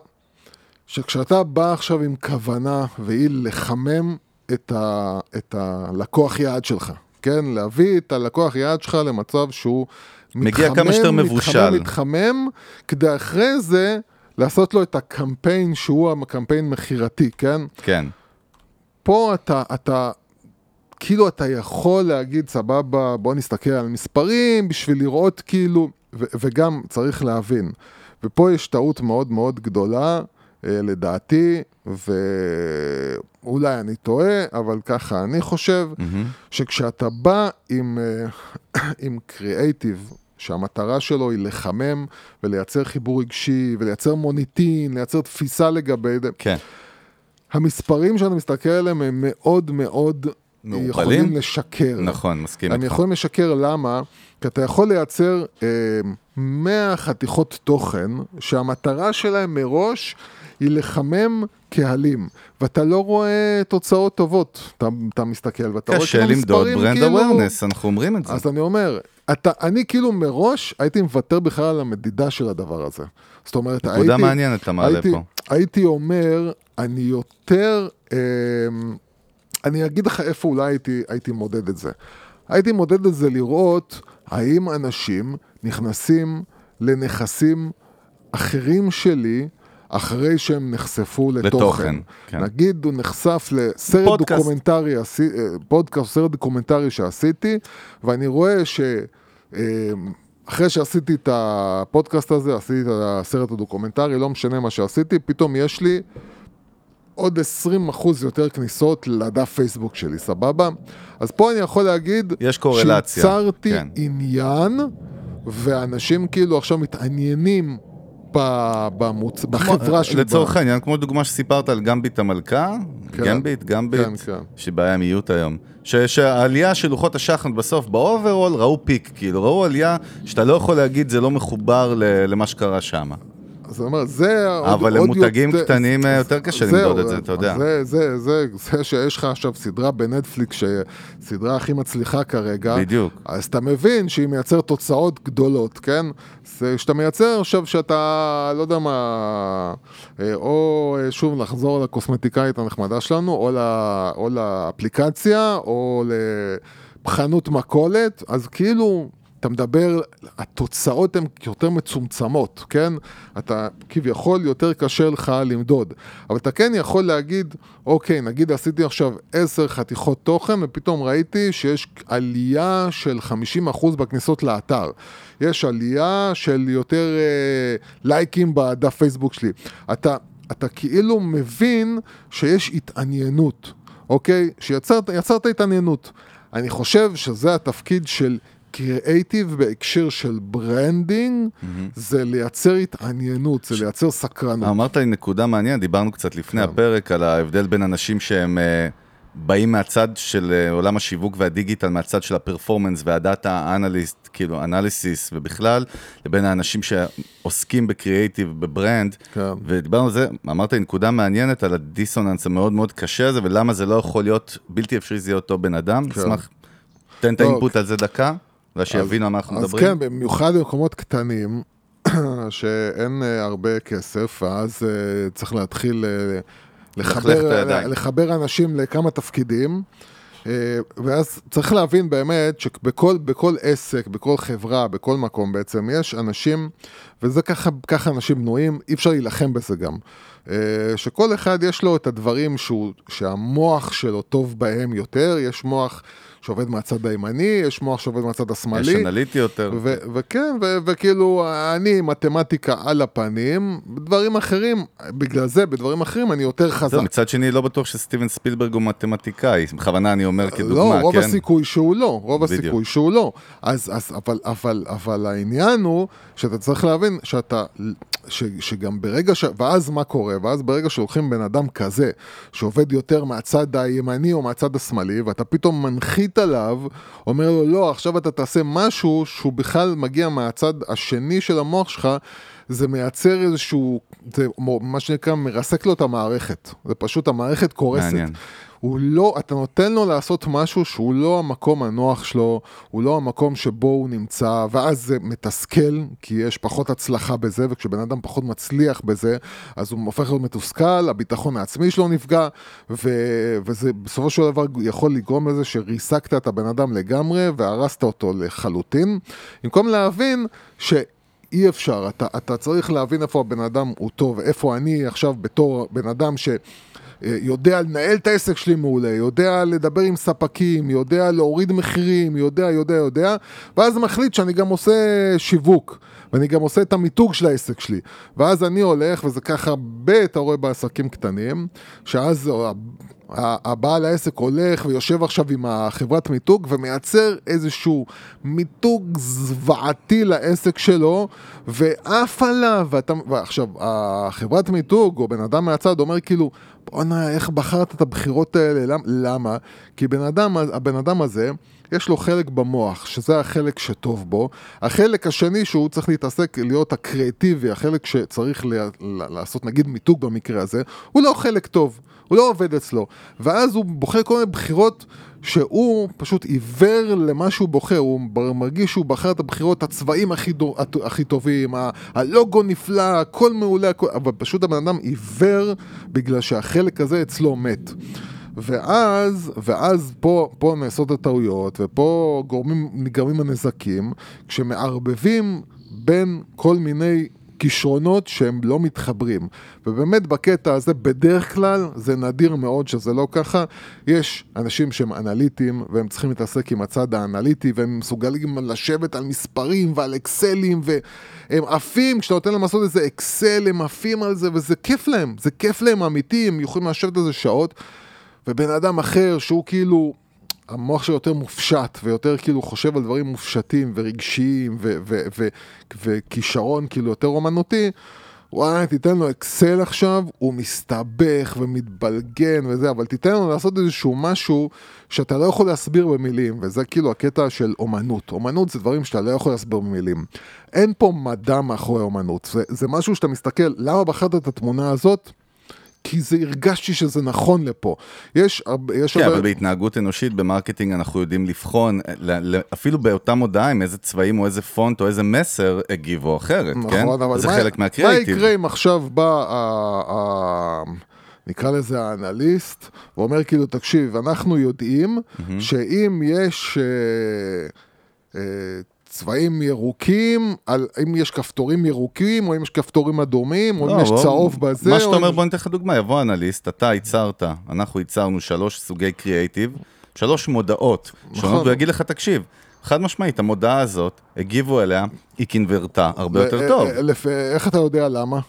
שכשאתה בא עכשיו עם כוונה והיא לחמם את, ה, את הלקוח יעד שלך, כן? להביא את הלקוח יעד שלך למצב שהוא מגיע כמה שיותר מבושל. מתחמם, מתחמם, כדי אחרי זה לעשות לו את הקמפיין שהוא הקמפיין מכירתי, כן? כן. פה אתה, אתה, כאילו אתה יכול להגיד, סבבה, בוא נסתכל על מספרים בשביל לראות כאילו, ו- וגם צריך להבין, ופה יש טעות מאוד מאוד גדולה, אה, לדעתי, ואולי אני טועה, אבל ככה אני חושב, שכשאתה בא עם, אה, עם קריאייטיב, שהמטרה שלו היא לחמם ולייצר חיבור רגשי ולייצר מוניטין, לייצר תפיסה לגבי זה, כן. המספרים שאני מסתכל עליהם הם מאוד מאוד מעורפלים? יכולים לשקר. נכון, מסכים הם איתך. יכולים לשקר, למה? כי אתה יכול לייצר אה, 100 חתיכות תוכן שהמטרה שלהם מראש היא לחמם קהלים, ואתה לא רואה תוצאות טובות. אתה, אתה מסתכל ואתה רואה קשה כאילו למדוד מספרים ברנד כאילו... אווירנס, אנחנו אומרים את זה. אז אני אומר, אתה, אני כאילו מראש הייתי מוותר בכלל על המדידה של הדבר הזה. זאת אומרת, נקודה הייתי... מעניינת אתה מעלה הייתי, פה. הייתי אומר, אני יותר, אה, אני אגיד לך איפה אולי הייתי, הייתי מודד את זה. הייתי מודד את זה לראות האם אנשים נכנסים לנכסים אחרים שלי, אחרי שהם נחשפו לתוכן. לתוכן, כן. נגיד הוא נחשף לסרט פודקאסט. דוקומנטרי, אה, פודקאסט, סרט דוקומנטרי שעשיתי, ואני רואה ש... אה, אחרי שעשיתי את הפודקאסט הזה, עשיתי את הסרט הדוקומנטרי, לא משנה מה שעשיתי, פתאום יש לי עוד 20% יותר כניסות לדף פייסבוק שלי, סבבה? אז פה אני יכול להגיד... יש קורלציה, שיצרתי כן. עניין, ואנשים כאילו עכשיו מתעניינים במוצ... בחברה שלי. לצורך העניין, כמו דוגמה שסיפרת על גמביט המלכה, כן. גמביט, גמביט, כן, כן. יש לי בעיה עם איות היום. ש- שהעלייה של לוחות השחמט בסוף, ב overall, ראו peak, כאילו, ראו עלייה שאתה לא יכול להגיד זה לא מחובר ל- למה שקרה שם. אז אני אומר, זה עוד, אבל עוד למותגים יותר- קטנים, אה, יותר קשה למדוד את זה, אתה יודע. זה, זה, זה, זה שיש לך עכשיו סדרה בנטפליקס, שסדרה הכי מצליחה כרגע, בדיוק. אז אתה מבין שהיא מייצרת תוצאות גדולות, כן? זה שאתה מייצר עכשיו שאתה, לא יודע מה, אה, או אה, שוב נחזור לקוסמטיקאית הנחמדה שלנו, או, ל, או לאפליקציה, או לחנות מכולת, אז כאילו... אתה מדבר, התוצאות הן יותר מצומצמות, כן? אתה כביכול יותר קשה לך למדוד. אבל אתה כן יכול להגיד, אוקיי, נגיד עשיתי עכשיו עשר חתיכות תוכן, ופתאום ראיתי שיש עלייה של 50% בכניסות לאתר. יש עלייה של יותר אה, לייקים בדף פייסבוק שלי. אתה, אתה כאילו מבין שיש התעניינות, אוקיי? שיצרת יצרת התעניינות. אני חושב שזה התפקיד של קריאייטיב בהקשר של branding, זה לייצר התעניינות, זה לייצר סקרנות. אמרת לי נקודה מעניינת, דיברנו קצת לפני כן. הפרק על ההבדל בין אנשים שהם אה, באים מהצד של אה, עולם השיווק והדיגיטל, מהצד של ה performance וה data analyst, כאילו analysis ובכלל, לבין האנשים שעוסקים בקריאייטיב, ב brand, כן. ודיברנו על זה, אמרת לי נקודה מעניינת על הדיסוננס המאוד מאוד קשה הזה, ולמה זה לא יכול להיות בלתי אפשרי זה יהיה אותו בן אדם. כן. אשמח, תן את לא, האינפוט על זה דקה, ושיבינו על מה אנחנו אז מדברים. כן, במיוחד במקומות קטנים, שאין אה, הרבה כסף, ואז אה, צריך להתחיל ללכלך לחבר. לחבר אנשים לכמה תפקידים. אה, ואז צריך להבין באמת שבכל בכל עסק, בכל חברה, בכל מקום בעצם, יש אנשים, וזה ככה, ככה אנשים בנויים, אי אפשר להילחם בזה גם. אה, שכל אחד יש לו את הדברים שהוא, שהמוח שלו טוב בהם יותר, יש מוח שעובד מהצד הימני, יש מוח שעובד מהצד השמאלי. יש אנליטי יותר. ו- וכן, ו- וכאילו, אני מתמטיקה על הפנים, דברים אחרים, בגלל זה, בדברים אחרים אני יותר חזק. זהו, מצד שני, לא בטוח שסטיבן ספילברג הוא מתמטיקאי, בכוונה אני אומר כדוגמה, לא, רוב כן? הסיכוי שהוא לא, רוב בדיוק. הסיכוי שהוא לא. אז, אז אבל, אבל, אבל העניין הוא שאתה צריך להבין שאתה, ש, שגם ברגע ש... ואז מה קורה? ואז ברגע שלוקחים בן אדם כזה, שעובד יותר מהצד הימני או מהצד השמאלי, ואתה פתאום מנחית עליו, אומר לו, לא, עכשיו אתה תעשה משהו שהוא בכלל מגיע מהצד השני של המוח שלך, זה מייצר איזשהו, זה מה שנקרא, מרסק לו את המערכת. זה פשוט, המערכת קורסת. מעניין. הוא לא, אתה נותן לו לעשות משהו שהוא לא המקום הנוח שלו, הוא לא המקום שבו הוא נמצא, ואז זה מתסכל, כי יש פחות הצלחה בזה, וכשבן אדם פחות מצליח בזה, אז הוא הופך להיות מתוסכל, הביטחון העצמי שלו נפגע, ו, וזה בסופו של דבר יכול לגרום לזה שריסקת את הבן אדם לגמרי, והרסת אותו לחלוטין, במקום להבין ש... אי אפשר, אתה, אתה צריך להבין איפה הבן אדם הוא טוב, איפה אני עכשיו בתור בן אדם ש... יודע לנהל את העסק שלי מעולה, יודע לדבר עם ספקים, יודע להוריד מחירים, יודע, יודע, יודע, ואז מחליט שאני גם עושה שיווק, ואני גם עושה את המיתוג של העסק שלי. ואז אני הולך, וזה ככה הרבה אתה רואה בעסקים קטנים, שאז הבעל העסק הולך ויושב עכשיו עם החברת מיתוג ומייצר איזשהו מיתוג זוועתי לעסק שלו ועף עליו, ואתה, ועכשיו החברת מיתוג או בן אדם מהצד אומר כאילו בואנה איך בחרת את הבחירות האלה, למ, למה? כי בן אדם, הבן אדם הזה יש לו חלק במוח, שזה החלק שטוב בו. החלק השני שהוא צריך להתעסק, להיות הקריאטיבי, החלק שצריך ל- ל- לעשות נגיד מיתוג במקרה הזה, הוא לא חלק טוב, הוא לא עובד אצלו. ואז הוא בוחר כל מיני בחירות שהוא פשוט עיוור למה שהוא בוחר, הוא מרגיש שהוא בחר את הבחירות, הצבעים הכי, דו, הכי טובים, ה- הלוגו נפלא, הכל מעולה, הכל, אבל פשוט הבן אדם עיוור בגלל שהחלק הזה אצלו מת. ואז, ואז פה, פה נעשות הטעויות, ופה גורמים, נגרמים הנזקים, כשמערבבים בין כל מיני כישרונות שהם לא מתחברים. ובאמת בקטע הזה, בדרך כלל, זה נדיר מאוד שזה לא ככה. יש אנשים שהם אנליטים, והם צריכים להתעסק עם הצד האנליטי, והם מסוגלים לשבת על מספרים ועל אקסלים, והם עפים, כשאתה נותן להם לעשות איזה אקסל, הם עפים על זה, וזה כיף להם, זה כיף להם אמיתי, הם יכולים לשבת על זה שעות. ובן אדם אחר שהוא כאילו, המוח שלו יותר מופשט ויותר כאילו חושב על דברים מופשטים ורגשיים וכישרון כאילו יותר אומנותי, וואי, תיתן לו אקסל עכשיו, הוא מסתבך ומתבלגן וזה, אבל תיתן לו לעשות איזשהו משהו שאתה לא יכול להסביר במילים, וזה כאילו הקטע של אומנות. אומנות זה דברים שאתה לא יכול להסביר במילים. אין פה מדע מאחורי אומנות, זה, זה משהו שאתה מסתכל, למה בחרת את התמונה הזאת? כי זה הרגשתי שזה נכון לפה. יש הרבה... יש כן, הרבה... אבל בהתנהגות אנושית, ב marketing אנחנו יודעים לבחון, אפילו באותה מודעה, עם איזה צבעים או איזה פונט או איזה מסר הגיבו אחרת, כן? נכון, אבל זה מה- חלק מה מהקריאיטיב. יקרה אם עכשיו בא, ה- ה- נקרא לזה האנליסט, ואומר כאילו, תקשיב, אנחנו יודעים שאם יש אה, אה, צבעים ירוקים, על, אם יש כפתורים ירוקים, או אם יש כפתורים אדומים, או לא, אם יש צהוב בזה, מה או שאתה אומר, אם- בוא ניתן לך דוגמה, יבוא אנליסט, אתה ייצרת, אנחנו ייצרנו שלוש סוגי קריאיטיב, שלוש מודעות שונות, נכון. והוא יגיד לך, תקשיב, חד משמעית, המודעה הזאת, הגיבו אליה, היא קינברטה הרבה יותר טוב. איך אתה יודע למה?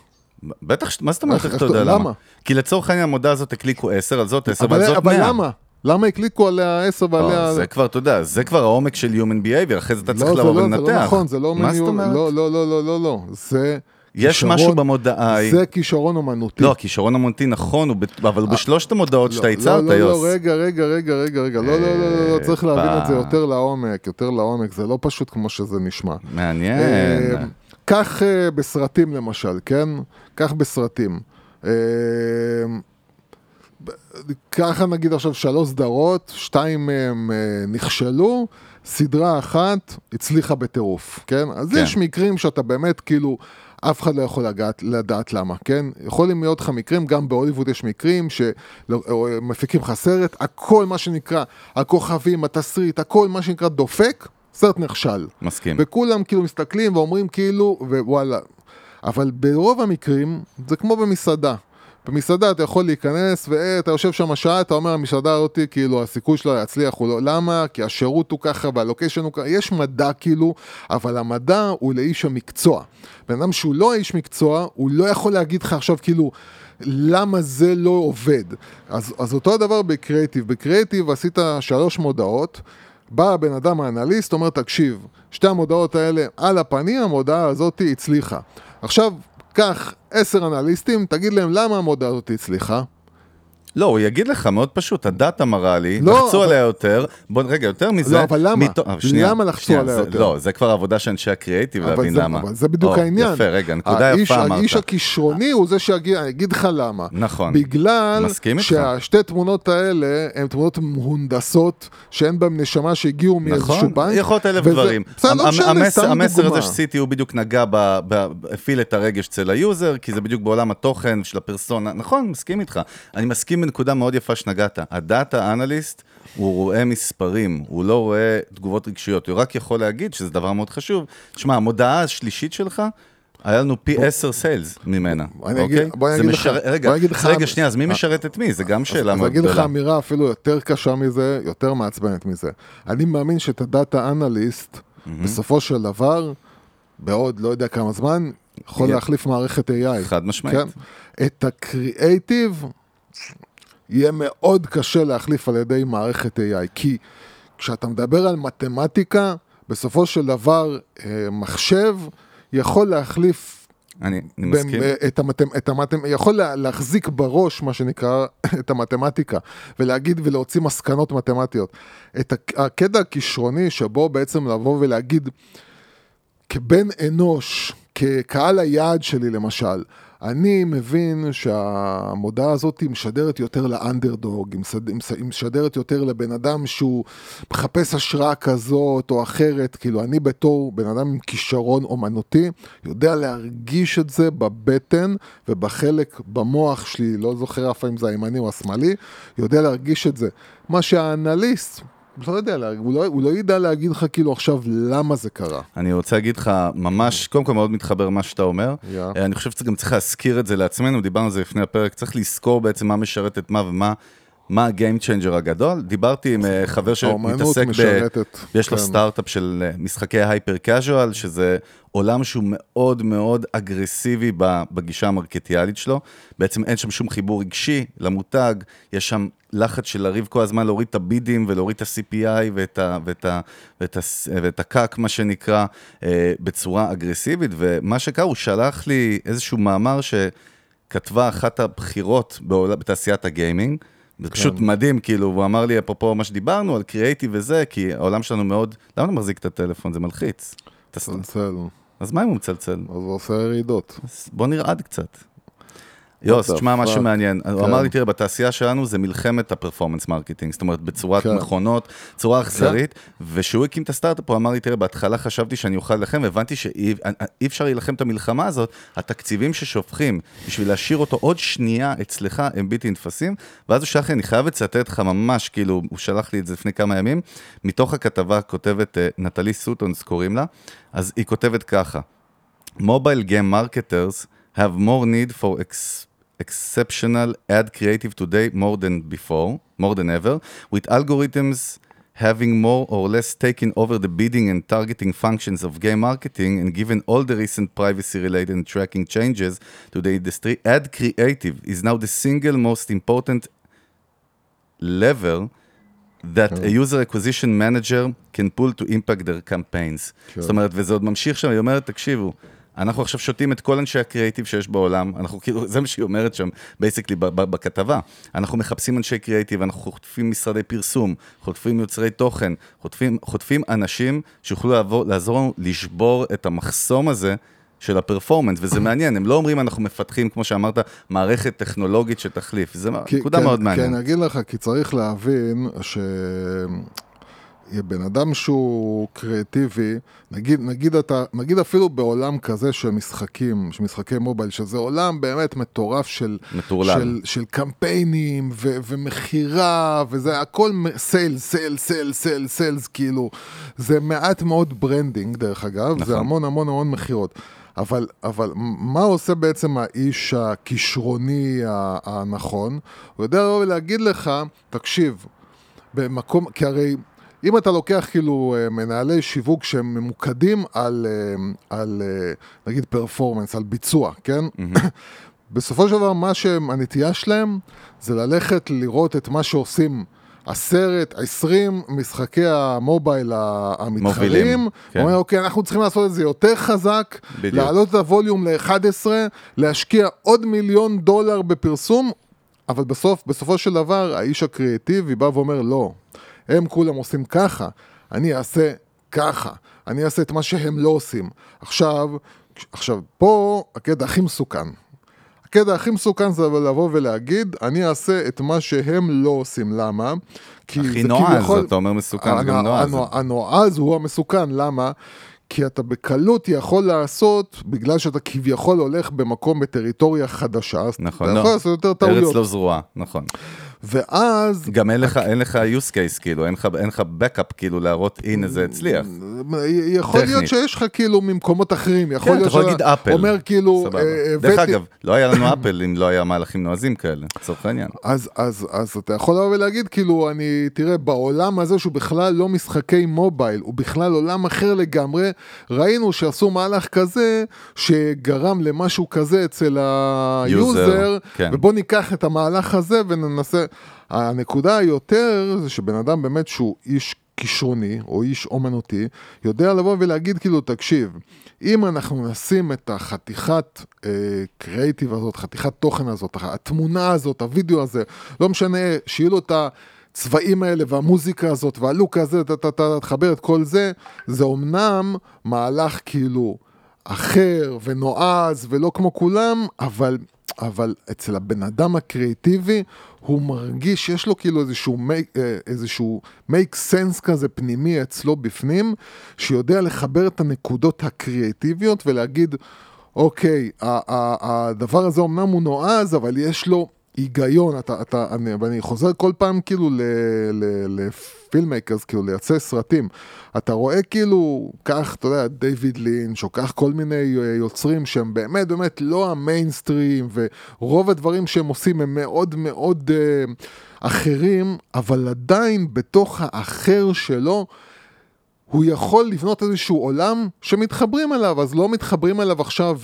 בטח, מה זאת אומרת, איך- אתה יודע למה? כי לצורך העניין, המודעה הזאת הקליקו 10, על זאת 10 ועל אבל, זאת אבל 100. למה? למה הקליקו עליה 10 ועליה... לא, זה כבר, אתה יודע, זה כבר העומק של Human Behavior, אחרי זה אתה צריך לא, לבוא לא, ולנתח. זה לא נכון, זה לא מה זאת אומרת? לא, לא, לא, לא, לא, לא, זה... יש כישרון- משהו במודעה. זה כישרון אומנותי. לא, הכישרון המונטי נכון, אבל הוא בשלושת המודעות שאתה לא, ייצרת, לא, יוס. לא, רגע, רגע, רגע, רגע, רגע, לא, לא, לא, לא, לא, צריך להבין את זה אה, יותר לעומק, יותר לעומק, זה לא פשוט כמו שזה נשמע. מעניין. אה, אה, בסרטים למשל, כן? קח בסרטים. אה, ככה נגיד עכשיו שלוש סדרות, שתיים מהם אה, נכשלו, סדרה אחת הצליחה בטירוף, כן? אז כן. יש מקרים שאתה באמת כאילו... אף אחד לא יכול לגעת, לדעת למה, כן? יכולים להיות לך מקרים, גם בהוליווד יש מקרים שמפיקים לך סרט, הכל מה שנקרא, הכוכבים, התסריט, הכל מה שנקרא דופק, סרט נכשל. מסכים. וכולם כאילו מסתכלים ואומרים כאילו, ווואלה. אבל ברוב המקרים, זה כמו במסעדה. במסעדה אתה יכול להיכנס, ואתה יושב שם שעה, אתה אומר, המסעדה הזאתי, כאילו, הסיכוי שלה להצליח הוא לא... למה? כי השירות הוא ככה והלוקיישן הוא ככה, יש מדע כאילו, אבל המדע הוא לאיש המקצוע. בן אדם שהוא לא איש מקצוע, הוא לא יכול להגיד לך עכשיו, כאילו, למה זה לא עובד. אז, אז אותו הדבר בקריאיטיב. בקריאיטיב עשית שלוש מודעות, בא הבן אדם האנליסט, אומר, תקשיב, שתי המודעות האלה על הפנים, המודעה הזאת הצליחה. עכשיו, קח עשר אנליסטים, תגיד להם למה המודעה הזאת הצליחה. לא, הוא יגיד לך, מאוד פשוט, הדאטה מראה לי, לא, לחצו אבל- עליה יותר, בוא, רגע, יותר מזה. לא, אבל למה? מתו- אבל שנייה, למה לחצו שנייה, עליה זה- יותר? לא, זה כבר עבודה של אנשי הקריאיטיב להבין זה, למה. אבל זה בדיוק או, העניין. יפה, רגע, נקודה האיש, יפה אמרת. האיש הכישרוני הוא זה שיגיד לך למה. נכון. בגלל. שהשתי תמונות האלה הן תמונות מהונדסות, שאין בהן נשמה שהגיעו מאיזשהו נכון, בנק. יכול להיות אלף וזה- דברים. בסדר, לא משנה, המסר- סתם המסר דוגמה. הזה שסיטי הוא בדיוק נגע, הפעיל את הרגש אצל ה user, כי זה בדיוק בעולם התוכן של הפרסונה. נכון, מסכים איתך. אני מסכים בנקודה מאוד יפה שנגעת. ה data analyst, הוא רואה מספרים, הוא לא רואה תגובות רגשיות. הוא רק יכול להגיד, שזה דבר מאוד חשוב, תשמע, המודעה השלישית שלך, היה לנו פי עשר סיילס ממנה, אוקיי? בוא אני זה אגיד לך- רגע, רגע, שנייה, אז מי אה, משרת את מי? זה גם שאלה מאוד אני אגיד לך גדולה. אמירה אפילו יותר קשה מזה, יותר מעצבנת מזה. אני מאמין שאת הדאטה אנליסט, בסופו של דבר, בעוד לא יודע כמה זמן, יכול. להחליף מערכת AI. חד משמעית. כן. את הקריאייטיב יהיה מאוד קשה להחליף על ידי מערכת AI, כי כשאתה מדבר על מתמטיקה, בסופו של דבר אה, מחשב יכול להחליף אני אני מסכים. את המתמ... את המתמ... יכול לה- להחזיק בראש, מה שנקרא, את המתמטיקה, ולהגיד ולהוציא מסקנות מתמטיות. את הק- הקטע הכישרוני שבו בעצם לבוא ולהגיד, כבן אנוש, כקהל היעד שלי למשל, אני מבין שהמודעה הזאת היא משדרת יותר לאנדרדוג, היא משד- היא מש- היא משדרת יותר לבן אדם שהוא מחפש השראה כזאת או אחרת, כאילו אני בתור בן אדם עם כישרון אומנותי, יודע להרגיש את זה בבטן ובחלק במוח שלי, לא זוכר אף פעם אם זה הימני או השמאלי, יודע להרגיש את זה. מה שהאנליסט, לא יודע, הוא לא, הוא לא ידע להגיד לך כאילו עכשיו למה זה קרה. אני רוצה להגיד לך, ממש, קודם כל מאוד מתחבר למה שאתה אומר. אה, אני חושב שגם צריך להזכיר את זה לעצמנו, דיברנו על זה לפני הפרק, צריך לזכור בעצם מה משרת את מה ומה. מה ה-game changer הגדול? דיברתי עם אה, חבר שמתעסק ב... יש לו כן. סטארט-אפ של אה, משחקי hyper casual, שזה עולם שהוא מאוד מאוד אגרסיבי בגישה המרקטיאלית שלו. בעצם אין שם שום חיבור רגשי למותג, יש שם לחץ של לריב כל הזמן, להוריד את הבידים ולהוריד את ה-CPI ואת, ה, ואת, ה, ואת, ה, ואת ה CAC, מה שנקרא, אה, בצורה אגרסיבית. ומה שקרה, הוא שלח לי איזשהו מאמר שכתבה אחת הבכירות בתעשיית הגיימינג. זה פשוט מדהים, כאילו, הוא אמר לי, אפרופו מה שדיברנו, על קריאייטיב וזה, כי העולם שלנו מאוד... למה אתה מחזיק את הטלפון? זה מלחיץ. מצלצל, אז מה אם הוא מצלצל? אז הוא עושה ירידות. אז בוא נרעד קצת. יוס, the תשמע, משהו? מעניין. הוא כן. אמר לי, תראה, בתעשייה שלנו זה מלחמת ה performance marketing, זאת אומרת, בצורת כן. מכונות, צורה אכזרית, וכשהוא הקים את הסטארט-אפ, הוא אמר לי, תראה, בהתחלה חשבתי שאני אוכל להילחם, והבנתי שאי אי אפשר להילחם את המלחמה הזאת, התקציבים ששופכים בשביל להשאיר אותו עוד שנייה אצלך הם בלתי נתפסים, ואז הוא שלח לי, אני חייב לצטט לך ממש, כאילו, הוא שלח לי את זה לפני כמה ימים, מתוך הכתבה כותבת אה, נטלי סוטונס קוראים לה, אז היא כותבת ככה, mobile game marketers have more need for ex- exceptional ad creative today more than before, more than ever, with algorithms having more or less taken over the bidding and targeting functions of game marketing and given all the recent privacy related and tracking changes to the industry, ad creative is now the single most important lever that a user acquisition manager can pull to impact their campaigns. כן. זאת אומרת, וזה עוד ממשיך שם, היא אומרת, תקשיבו, אנחנו עכשיו שותים את כל אנשי הקריאיטיב שיש בעולם, אנחנו כאילו, זה מה שהיא אומרת שם, בייסקלי, בכתבה. אנחנו מחפשים אנשי קריאיטיב, אנחנו חוטפים משרדי פרסום, חוטפים יוצרי תוכן, חוטפים, חוטפים אנשים שיוכלו לעבור, לעזור לנו לשבור את המחסום הזה. של ה performance, וזה מעניין, הם לא אומרים אנחנו מפתחים, כמו שאמרת, מערכת טכנולוגית שתחליף, זה כי- נקודה כן, מאוד כן, מעניינת. אני אגיד לך, כי צריך להבין ש... בן אדם שהוא קריאטיבי, נגיד, נגיד, אתה, נגיד אפילו בעולם כזה של משחקים, של משחקי מובייל, שזה עולם באמת מטורף של, מטורלל. של, של קמפיינים ו, ומכירה, וזה הכל sale, sale, sale, sale, sales, כאילו, זה מעט מאוד branding דרך אגב, נכון. זה המון המון המון מכירות. אבל, אבל מה עושה בעצם האיש הכישרוני הנכון? הוא יודע לבוא ולהגיד לך, תקשיב, במקום, כי הרי אם אתה לוקח כאילו אה, מנהלי שיווק שהם ממוקדים על, אה, על אה, נגיד performance, על ביצוע, כן? בסופו של דבר מה שהנטייה שלהם זה ללכת לראות את מה שעושים עשרת, עשרים משחקי המובייל המתחרים, מובילים, כן. אומר אוקיי אנחנו צריכים לעשות את זה יותר חזק, בדיוק. להעלות את הווליום ל-11, להשקיע עוד מיליון דולר בפרסום, אבל בסוף, בסופו של דבר האיש הקריאטיבי בא ואומר לא, הם כולם עושים ככה, אני אעשה ככה, אני אעשה את מה שהם לא עושים. עכשיו, עכשיו פה הקטע הכי מסוכן. הקטע הכי מסוכן זה לבוא ולהגיד, אני אעשה את מה שהם לא עושים, למה? כי הכי נועז, כביכול- אתה אומר מסוכן, זה גם הנוע- נועז. הנוע- הנועז הוא המסוכן, למה? כי אתה בקלות יכול לעשות, בגלל שאתה כביכול הולך במקום בטריטוריה חדשה, אז נכון, אתה לא. יכול לעשות יותר ארץ טעויות. לא זרועה, נכון. ואז גם אין לך, אין לך use case, כאילו, אין לך, אין לך backup, כאילו, להראות, הנה זה הצליח. יכול להיות טכנית. שיש לך כאילו ממקומות אחרים, יכול כן, אתה להיות יכול להגיד אפל. אומר כאילו, סבבה. אה, דרך הבאתי- אגב, לא היה לנו אפל אם לא היה מהלכים נועזים כאלה, לצורך העניין. אז, אז, אז אתה יכול לבוא ולהגיד, כאילו, אני, תראה, בעולם הזה שהוא בכלל לא משחקי מובייל, הוא בכלל עולם אחר לגמרי, ראינו שעשו מהלך כזה, שגרם למשהו כזה אצל ה user, כן. ובוא ניקח את המהלך הזה וננסה. הנקודה היותר, זה שבן אדם באמת שהוא איש כישרוני, או איש אומנותי, יודע לבוא ולהגיד, כאילו, תקשיב, אם אנחנו נשים את החתיכת קריאיטיב הזאת, חתיכת תוכן הזאת, התמונה הזאת, הוידאו הזה, לא משנה, שיהיו לו את הצבעים האלה והמוזיקה הזאת והלוק הזה, אתה תחבר את כל זה, זה אומנם מהלך כאילו אחר ונועז ולא כמו כולם, אבל, אבל אצל הבן אדם הקריאיטיבי, הוא מרגיש, יש לו כאילו איזשהו, make, אה, איזשהו make sense כזה פנימי אצלו בפנים, שיודע לחבר את הנקודות הקריאיטיביות ולהגיד, אוקיי, הדבר הזה אמנם הוא נועז, אבל יש לו היגיון, אתה, אתה, אני, ואני חוזר כל פעם כאילו לפילמייקרס, כאילו לייצא סרטים. אתה רואה כאילו, קח, אתה יודע, דיוויד לינץ', או קח כל מיני אה, יוצרים שהם באמת באמת לא המיינסטרים, ורוב הדברים שהם עושים הם מאוד מאוד אה, אחרים, אבל עדיין בתוך האחר שלו, הוא יכול לבנות איזשהו עולם שמתחברים אליו, אז לא מתחברים אליו עכשיו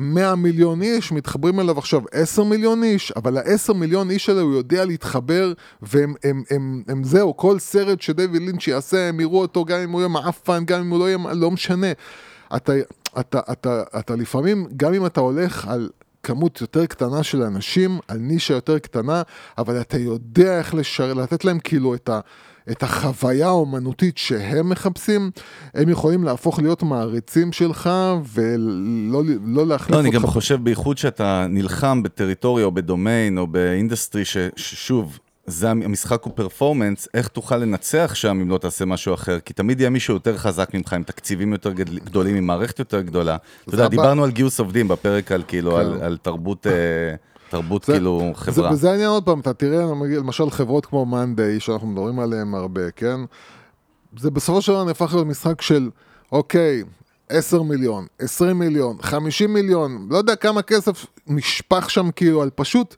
100 מיליון איש, מתחברים אליו עכשיו 10 מיליון איש, אבל ה-10 מיליון איש האלה הוא יודע להתחבר, והם הם, הם, הם זהו, כל סרט שדייוויד לינץ' יעשה, הם יראו אותו גם אם הוא יהיה מעפן, גם אם הוא לא יהיה, לא משנה. אתה, אתה, אתה, אתה לפעמים, גם אם אתה הולך על... כמות יותר קטנה של אנשים, על נישה יותר קטנה, אבל אתה יודע איך לשר... לתת להם כאילו את ה... את החוויה האומנותית שהם מחפשים, הם יכולים להפוך להיות מעריצים שלך ולא לא להחליף לא, אותך. אני גם חושב, בייחוד שאתה נלחם בטריטוריה או בדומיין או ב industry, ששוב, זה המשחק הוא performance, איך תוכל לנצח שם אם לא תעשה משהו אחר? כי תמיד יהיה מישהו יותר חזק ממך, עם תקציבים יותר גדל- גדולים, עם מערכת יותר גדולה. אתה יודע. דיברנו על גיוס עובדים בפרק על כאילו, כן. על, על תרבות, אה, תרבות זה- כאילו זה, חברה. וזה העניין עוד פעם, אתה תראה למשל חברות כמו מאנדיי, שאנחנו מדברים עליהן הרבה, כן? זה בסופו של דבר נהפך להיות משחק של, אוקיי, 10 מיליון, 20 מיליון, 50 מיליון, לא יודע כמה כסף נשפך שם כאילו על פשוט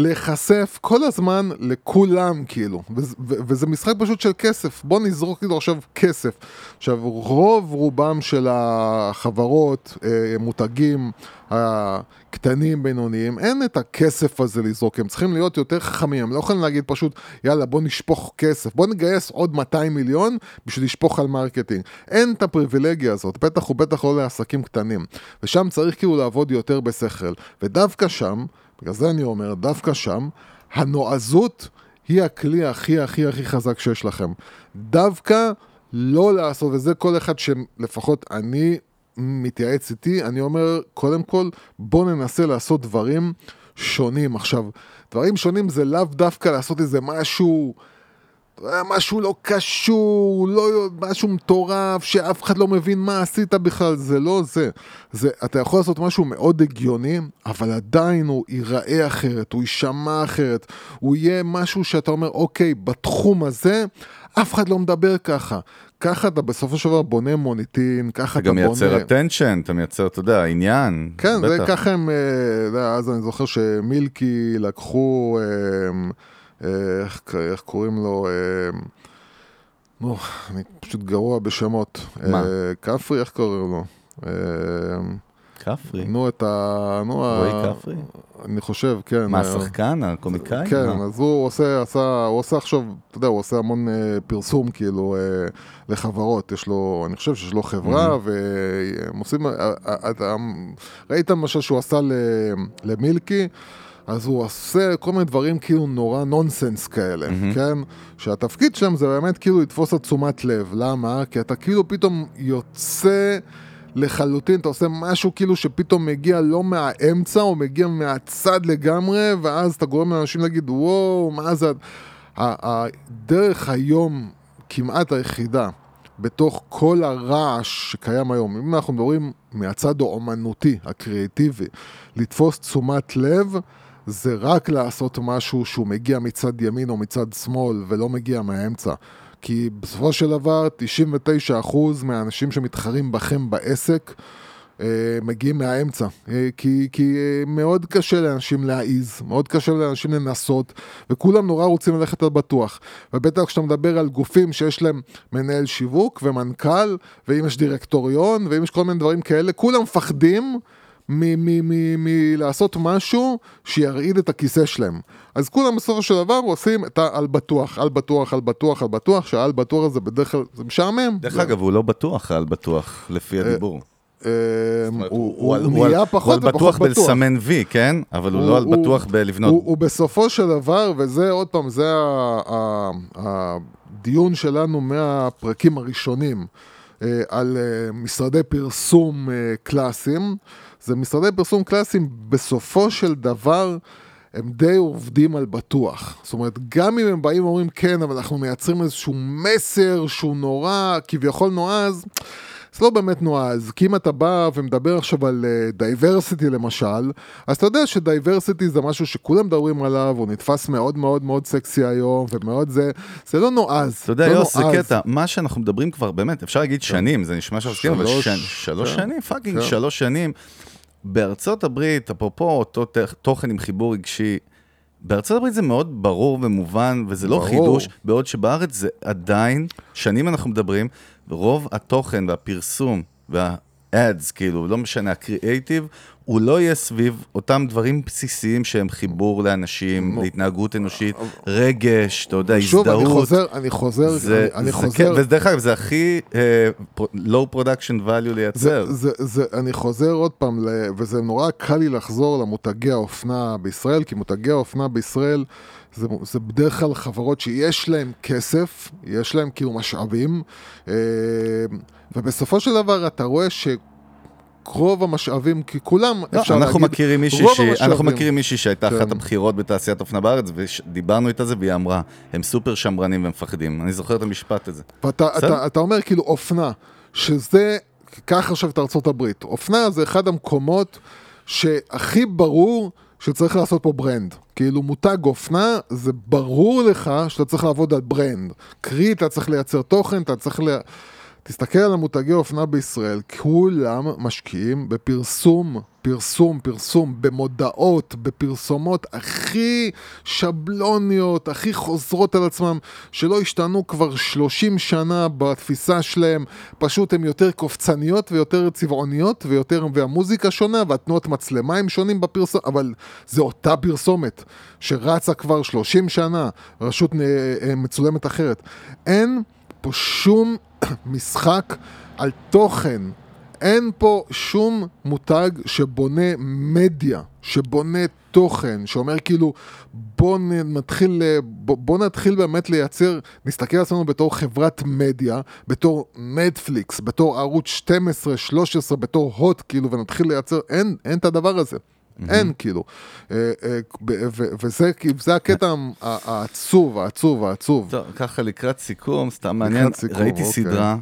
להיחשף כל הזמן לכולם כאילו, וזה, משחק פשוט של כסף, בוא נזרוק כאילו עכשיו כסף. עכשיו רוב רובם של החברות, אה, מותגים הקטנים בינוניים, אין את הכסף הזה לזרוק, הם צריכים להיות יותר חכמים, הם לא יכולים להגיד פשוט יאללה בוא נשפוך כסף, בוא נגייס עוד 200 מיליון בשביל לשפוך על marketing. אין את הפריבילגיה הזאת, בטח ובטח לא לעסקים קטנים, ושם צריך כאילו לעבוד יותר בשכל, ודווקא שם, בגלל זה אני אומר, דווקא שם, הנועזות היא הכלי הכי הכי הכי חזק שיש לכם. דווקא לא לעשות, וזה כל אחד שלפחות אני מתייעץ איתי, אני אומר, קודם כל, בוא ננסה לעשות דברים שונים. עכשיו, דברים שונים זה לאו דווקא לעשות איזה משהו... אה, משהו לא קשור, לא, משהו מטורף, שאף אחד לא מבין מה עשית בכלל, זה לא זה. זה. אתה יכול לעשות משהו מאוד הגיוני, אבל עדיין הוא ייראה אחרת, הוא יישמע אחרת, הוא יהיה משהו שאתה אומר, אוקיי, בתחום הזה, אף אחד לא מדבר ככה. ככה אתה בסופו של דבר בונה מוניטין, ככה אתה אתה בונה... גם מייצר attention, אתה מייצר, אתה יודע, עניין. כן, זה בטח. ככה הם, אה, אתה אז אני זוכר שמילקי לקחו, אה, איך, איך קוראים לו, אה, נו, אני פשוט גרוע בשמות. מה? אה, כפרי, איך קוראים לו? אה, כפרי. נו, את ה... נו, ה- רועי כפרי? אני חושב, כן. מה, אה, השחקן, הקומיקאי? כן, מה? אז הוא עושה, עשה, הוא עושה עכשיו, אתה יודע, הוא עושה המון אה, פרסום כאילו אה, לחברות, יש לו, אני חושב שיש לו חברה, והם עושים, אה, אה, אתה, ראית למשל שהוא עשה ל- למילקי, אז הוא עושה כל מיני דברים כאילו נורא נונסנס כאלה, כן? שהתפקיד שלהם זה באמת כאילו לתפוס את תשומת לב, למה? כי אתה כאילו פתאום יוצא... לחלוטין, אתה עושה משהו כאילו שפתאום מגיע לא מהאמצע, או מגיע מהצד לגמרי, ואז אתה גורם לאנשים להגיד, וואו, מה זה... הדרך היום, כמעט היחידה, בתוך כל הרעש שקיים היום, אם אנחנו מדברים מהצד האומנותי, הקריאיטיבי, לתפוס תשומת לב, זה רק לעשות משהו שהוא מגיע מצד ימין או מצד שמאל ולא מגיע מהאמצע. כי בסופו של דבר 99% מהאנשים שמתחרים בכם בעסק אה, מגיעים מהאמצע. אה, כי, כי אה, מאוד קשה לאנשים להעיז, מאוד קשה לאנשים לנסות, וכולם נורא רוצים ללכת על בטוח. ובטח כשאתה מדבר על גופים שיש להם מנהל שיווק ומנכ"ל, ואם יש דירקטוריון, ואם יש כל מיני דברים כאלה, כולם מפחדים. מלעשות משהו שירעיד את הכיסא שלהם. אז כולם בסופו של דבר עושים את העל בטוח, על בטוח, על בטוח, על בטוח, שהעל בטוח הזה בדרך כלל, זה משעמם. דרך זה- אגב, הוא לא בטוח על בטוח, לפי הדיבור. אה, זאת אומרת, הוא הוא על- הוא הוא על- נהיה הוא פחות על בטוח ופחות בטוח. בלסמן וי, כן? אבל הוא לא על בטוח בלבנות. הוא, בסופו של דבר, וזה עוד פעם, זה הדיון שלנו מהפרקים הראשונים אה, על אה, משרדי פרסום אה, קלאסיים, זה משרדי פרסום קלאסיים בסופו של דבר הם די עובדים על בטוח. זאת אומרת, גם אם הם באים ואומרים כן, אבל אנחנו מייצרים איזשהו מסר שהוא נורא, כביכול נועז, זה לא באמת נועז, כי אם אתה בא ומדבר עכשיו על diversity למשל, אז אתה יודע ש diversity זה משהו שכולם מדברים עליו, הוא נתפס מאוד מאוד מאוד סקסי היום, ומאוד זה, זה לא נועז. אתה יודע, לא יוס, זה. קטע, מה שאנחנו מדברים כבר, באמת, אפשר להגיד שנים, זה נשמע מסכימים, אבל שלוש כן. שנים, fucking כן. שלוש שנים. בארצות הברית, אפרופו אותו תוכן עם חיבור רגשי, בארצות הברית זה מאוד ברור ומובן, וזה לא ברור. חידוש, בעוד שבארץ זה עדיין, שנים אנחנו מדברים, רוב התוכן והפרסום וה-ads, כאילו, לא משנה, הקריאייטיב, הוא לא יהיה סביב אותם דברים בסיסיים שהם חיבור לאנשים, להתנהגות אנושית, רגש, אתה יודע, שוב, הזדהות. אני חוזר, אני חוזר, זה, אני, אני זה חוזר, כן, ודרך אגב, זה הכי uh, low production value לייצר. זה, זה, זה, אני חוזר עוד פעם, וזה נורא קל לי לחזור למותגי האופנה בישראל, כי מותגי האופנה בישראל זה, זה בדרך כלל חברות שיש להן כסף, יש להן כאילו משאבים, אה, ובסופו של דבר אתה רואה ש... רוב המשאבים, כי כולם, לא, אפשר אנחנו להגיד, מכירים מישהי רוב אנחנו המשאבים- מכירים מישהי שהייתה כן. אחת הבכירות בתעשיית אופנה בארץ, ודיברנו איתה זה, והיא אמרה, הם סופר שמרנים ומפחדים. אני זוכר את המשפט הזה. ואתה? אתה, אתה אומר כאילו אופנה, שזה, קח עכשיו את ארצות הברית, אופנה זה אחד המקומות שהכי ברור שצריך לעשות פה brand. כאילו מותג אופנה, זה ברור לך שאתה צריך לעבוד על ברנד. קרי, אתה צריך לייצר תוכן, אתה צריך ל... תסתכל על המותגי אופנה בישראל, כולם משקיעים בפרסום, פרסום, פרסום, במודעות, בפרסומות הכי שבלוניות, הכי חוזרות על עצמם, שלא השתנו כבר 30 שנה בתפיסה שלהם, פשוט הן יותר קופצניות ויותר צבעוניות ויותר, והמוזיקה שונה והתנועות מצלמה הם שונים בפרסום, אבל זה אותה פרסומת שרצה כבר 30 שנה, רשות אה, מצולמת אחרת. אין פה שום משחק על תוכן. אין פה שום מותג שבונה מדיה, שבונה תוכן, שאומר כאילו בוא נתחיל, ל- בוא, בוא נתחיל באמת לייצר, נסתכל על עצמנו בתור חברת מדיה, בתור נטפליקס, בתור ערוץ 12, 13, בתור הוט כאילו, ונתחיל לייצר, אין, אין את הדבר הזה. אין כאילו. אה, אה, וזה הקטע ה- העצוב, העצוב, העצוב. טוב, ככה לקראת סיכום, סתם מעניין, ראיתי אוקיי. סדרה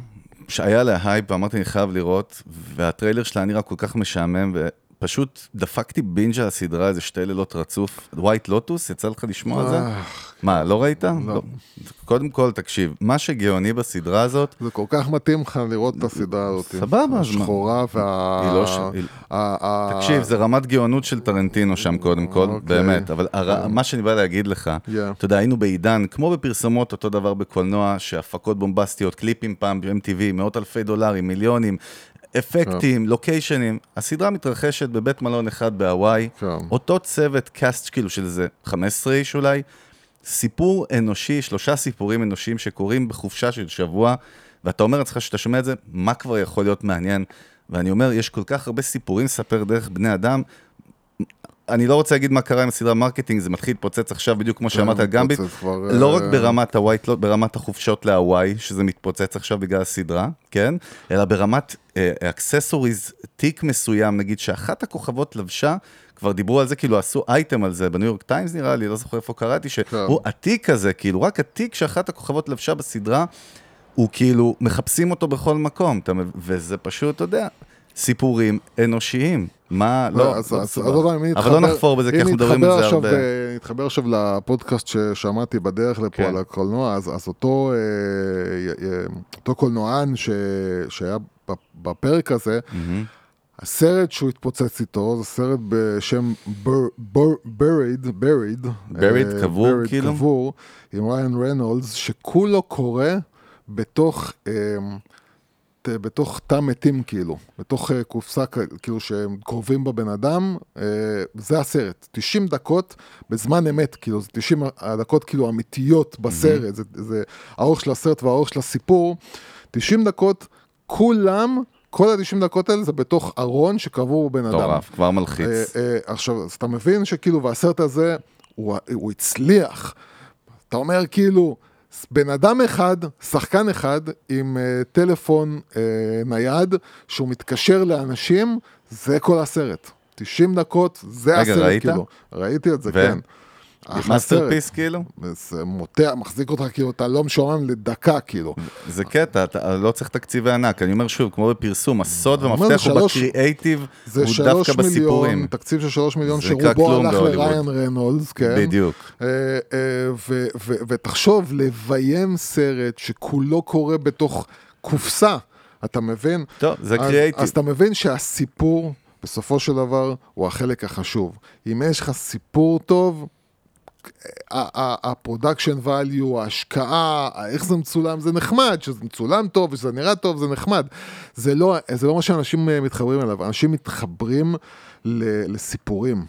שהיה לה הייפ, ואמרתי אני חייב לראות, והטריילר שלה נראה כל כך משעמם, ופשוט דפקתי בינג' על הסדרה איזה שתי לילות רצוף. ווייט לוטוס, יצא לך לשמוע על זה? אה, מה, לא ראית? לא. קודם כל, תקשיב, מה שגאוני בסדרה הזאת, זה כל כך מתאים לך לראות את הסדרה הזאת. סבבה, אז מה? השחורה וה... היא לא ש- תקשיב, זה רמת גאונות של טרנטינו שם קודם כל, אוקיי. באמת, אבל הר- מה שאני בא להגיד לך. אתה יודע, היינו בעידן, כמו בפרסומות, אותו דבר בקולנוע, שהפקות בומבסטיות, קליפים פעם ב-MTV, מאות אלפי דולרים, מיליונים, אפקטים, לוקיישנים. הסדרה מתרחשת בבית מלון אחד בהוואי, כן. אותו צוות קאסט כאילו של איזה 15 איש אולי, סיפור אנושי, שלושה סיפורים אנושיים שקורים בחופשה של שבוע, ואתה אומר לעצמך שאתה שומע את זה, מה כבר יכול להיות מעניין? ואני אומר, יש כל כך הרבה סיפורים לספר דרך בני אדם. אני לא רוצה להגיד מה קרה עם הסדרה marketing, זה מתחיל להתפוצץ עכשיו בדיוק כמו שאמרת על גמביט. לא רק אה, ברמת הווייט, לא ברמת החופשות להוואי, שזה מתפוצץ עכשיו בגלל הסדרה, כן? אלא ברמת accessories, תיק מסוים, נגיד שאחת הכוכבות לבשה, כבר דיברו על זה, כאילו עשו אייטם על זה בניו יורק טיימס נראה לי, לא זוכר איפה קראתי, שהוא התיק הזה, כאילו, רק התיק שאחת הכוכבות לבשה בסדרה, הוא כאילו, מחפשים אותו בכל מקום? וזה פשוט, אתה יודע, סיפורים אנושיים. מה, לא, אז- לא אז- אם אבל לא נחפור בזה, כי אם אנחנו מדברים על זה עכשיו, הרבה. אה, נתחבר עכשיו לפודקאסט ששמעתי בדרך לפה כן. על הקולנוע, אז אז אותו אה, אותו קולנוען ש- שהיה בפרק הזה, הסרט שהוא התפוצץ איתו, זה סרט בשם Buried, Buried, אה, קבור, כאילו? קבור, עם ריין רנולדס, שכולו קורה בתוך... אה, בתוך תא מתים כאילו, בתוך אה, קופסה כאילו שהם קרובים בבן אדם, אה, זה הסרט, 90 דקות בזמן אמת, כאילו זה 90 הדקות כאילו אמיתיות בסרט, זה, זה האורך של הסרט והאורך של הסיפור, 90 דקות, כולם, כל ה-90 דקות האלה זה בתוך ארון שקבור בבן אדם. מטורף, כבר מלחיץ. אה, אה, עכשיו, אז אתה מבין שכאילו, והסרט הזה, הוא, הוא הצליח. אתה אומר כאילו, בן אדם אחד, שחקן אחד, עם uh, טלפון uh, נייד, שהוא מתקשר לאנשים, זה כל הסרט. 90 דקות, זה רגע, הסרט, ראית? כאילו. ראיתי את זה, ו? כן. masterpiece סרט. כאילו? זה מותח, מחזיק אותך כאילו, אתה לא משועמם לדקה, כאילו. זה קטע, אתה לא צריך תקציבי ענק. אני אומר שוב, כמו בפרסום, הסוד והמפתח הוא בקריאייטיב, הוא דווקא מיליון, בסיפורים. תקציב של שלוש מיליון, שרובו הלך. לריין רנולדס, כן. בדיוק. אה, אה, ותחשוב, לביים סרט שכולו קורה בתוך קופסה, אתה מבין? טוב, זה קריאייטיב. אז אתה מבין שהסיפור, בסופו של דבר, הוא החלק החשוב. אם יש לך סיפור טוב, ה production value, ההשקעה, איך זה מצולם, זה נחמד, שזה מצולם טוב, שזה נראה טוב, זה נחמד. זה לא, זה לא מה שאנשים אה, מתחברים אליו, אנשים מתחברים ל- לסיפורים.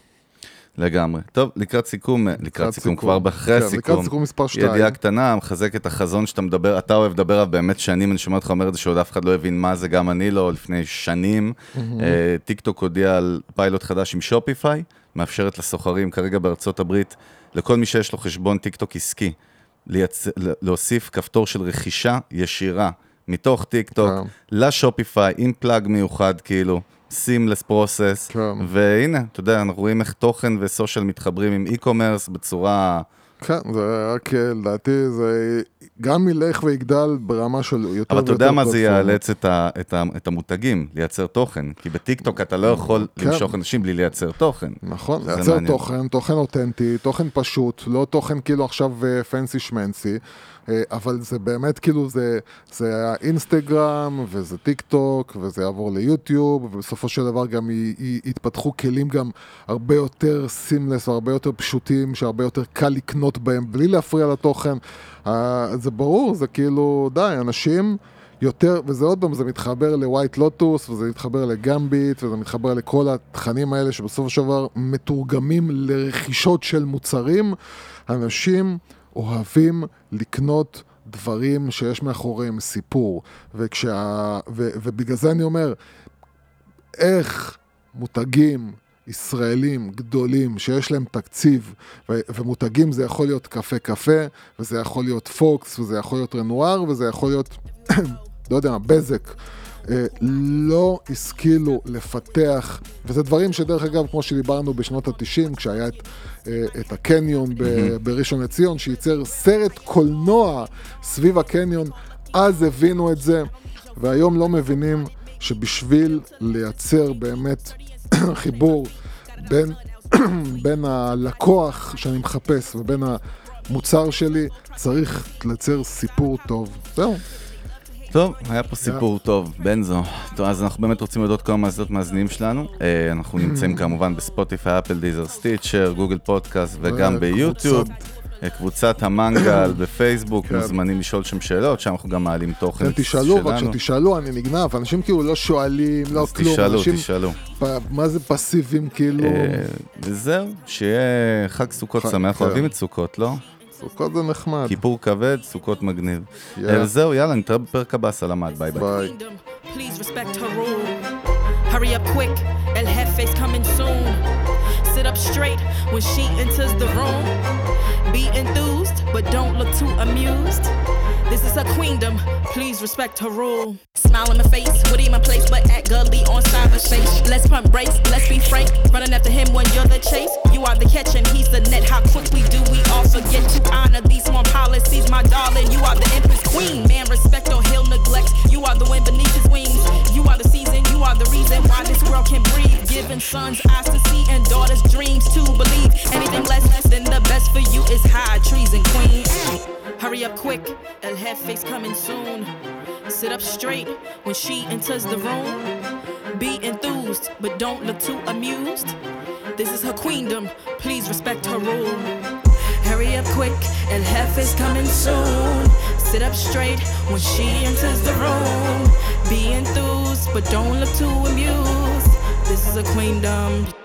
לגמרי. טוב, לקראת סיכום, לקראת סיכום, סיכום. כבר אחרי כן, הסיכום. לקראת סיכום מספר שתיים. ידיעה קטנה, מחזק את החזון שאתה מדבר, אתה אוהב לדבר עליו באמת שנים, אני שומע אותך אומר את זה שעוד אף אחד לא הבין מה זה, גם אני לא, לפני שנים. אה, טיק טוק הודיע על פיילוט חדש עם שופיפיי, מאפשרת לסוחרים כרגע בארצות הברית, לכל מי שיש לו חשבון טיק טוק עסקי, לייצ... להוסיף כפתור של רכישה ישירה מתוך טיק טוק כן. לשופיפיי עם plug מיוחד כאילו. seamless process, כן. והנה, אתה יודע, אנחנו רואים איך תוכן ו social מתחברים עם e-commerce בצורה... כן, זה רק, אה, לדעתי, זה גם ילך ויגדל ברמה של יותר אבל אתה יודע ויותר מה זה. יאלץ את, ה, את, ה, את המותגים, לייצר תוכן. כי בטיקטוק אתה לא יכול כן. למשוך אנשים בלי לייצר תוכן. נכון, לייצר מעניין. תוכן, תוכן אותנטי, תוכן פשוט, לא תוכן כאילו עכשיו fancy shmancy, אה, אבל זה באמת כאילו, זה, זה האינסטגרם, וזה טיק טוק, וזה יעבור ליוטיוב, ובסופו של דבר גם י- י- יתפתחו כלים גם הרבה יותר seamless, הרבה יותר פשוטים, שהרבה יותר קל לקנות בהם, בלי להפריע לתוכן. אה, זה ברור, זה כאילו, די, אנשים... יותר, וזה עוד פעם, זה מתחבר לווייט לוטוס, וזה מתחבר לגמביט, וזה מתחבר לכל התכנים האלה שבסופו של דבר מתורגמים לרכישות של מוצרים. אנשים אוהבים לקנות דברים שיש מאחוריהם סיפור. וכשה, ו, ובגלל זה אני אומר, איך מותגים ישראלים גדולים שיש להם תקציב, ו- ומותגים זה יכול להיות קפה קפה, וזה יכול להיות פוקס, וזה יכול להיות רנואר, וזה יכול להיות, לא יודע מה, בזק. אה, לא השכילו לפתח, וזה דברים שדרך אגב, כמו שדיברנו בשנות ה-90, כשהיה את, אה, את הקניון ב- בראשון לציון, שייצר סרט קולנוע סביב הקניון, אז הבינו את זה, והיום לא מבינים שבשביל לייצר באמת חיבור בין, בין הלקוח שאני מחפש ובין המוצר שלי, צריך לייצר סיפור טוב. זהו. טוב, היה פה סיפור טוב, בנזו. טוב, אז אנחנו באמת רוצים להודות כל המאזינות מאזינים שלנו. אה, אנחנו נמצאים כמובן בספוטיפיי, אפל, דיזר, סטיצ'ר, גוגל פודקאסט וגם ביוטיוב. קבוצת המנגל בפייסבוק, כן. מוזמנים לשאול שם שאלות, שם אנחנו גם מעלים תוכן כן, תשאלו, שלנו. בבקשה, תשאלו, אני נגנב, אנשים כאילו לא שואלים, לא אז כלום, תשאלו, אנשים, תשאלו. פ- מה זה פסיביים כאילו, אה, וזהו, שיהיה חג סוכות שמח, כן. אוהבים את סוכות, לא? סוכות זה נחמד, כיפור כבד, סוכות מגניב. אה, וזהו, יאללה, נתראה בפרק הבא, סלמת, ביי ביי. Hurry up quick, El Jefe's coming soon. Sit up straight when she enters the room. Be enthused, but don't look too amused. This is her queendom, please respect her rule. Smile in my face, Woody in my place, but act gully on cyberspace. Let's pump brakes, let's be frank. Running after him when you're the chase. You are the catch and he's the net. How quickly do we all forget to honor these small policies, my darling? You are the empress queen. Man, respect or he'll neglect. You are the wind beneath his wings. You are the you are the reason why this world can breathe. Giving sons eyes to see and daughters dreams to believe. Anything less than the best for you is high treason, queen. Hurry up quick, El Jefe's coming soon. Sit up straight when she enters the room. Be enthused, but don't look too amused. This is her queendom, please respect her rule. Hurry up quick, El Jefe's coming soon. Sit up straight when she enters the room. Be enthused, but don't look too amused. This is a queendom.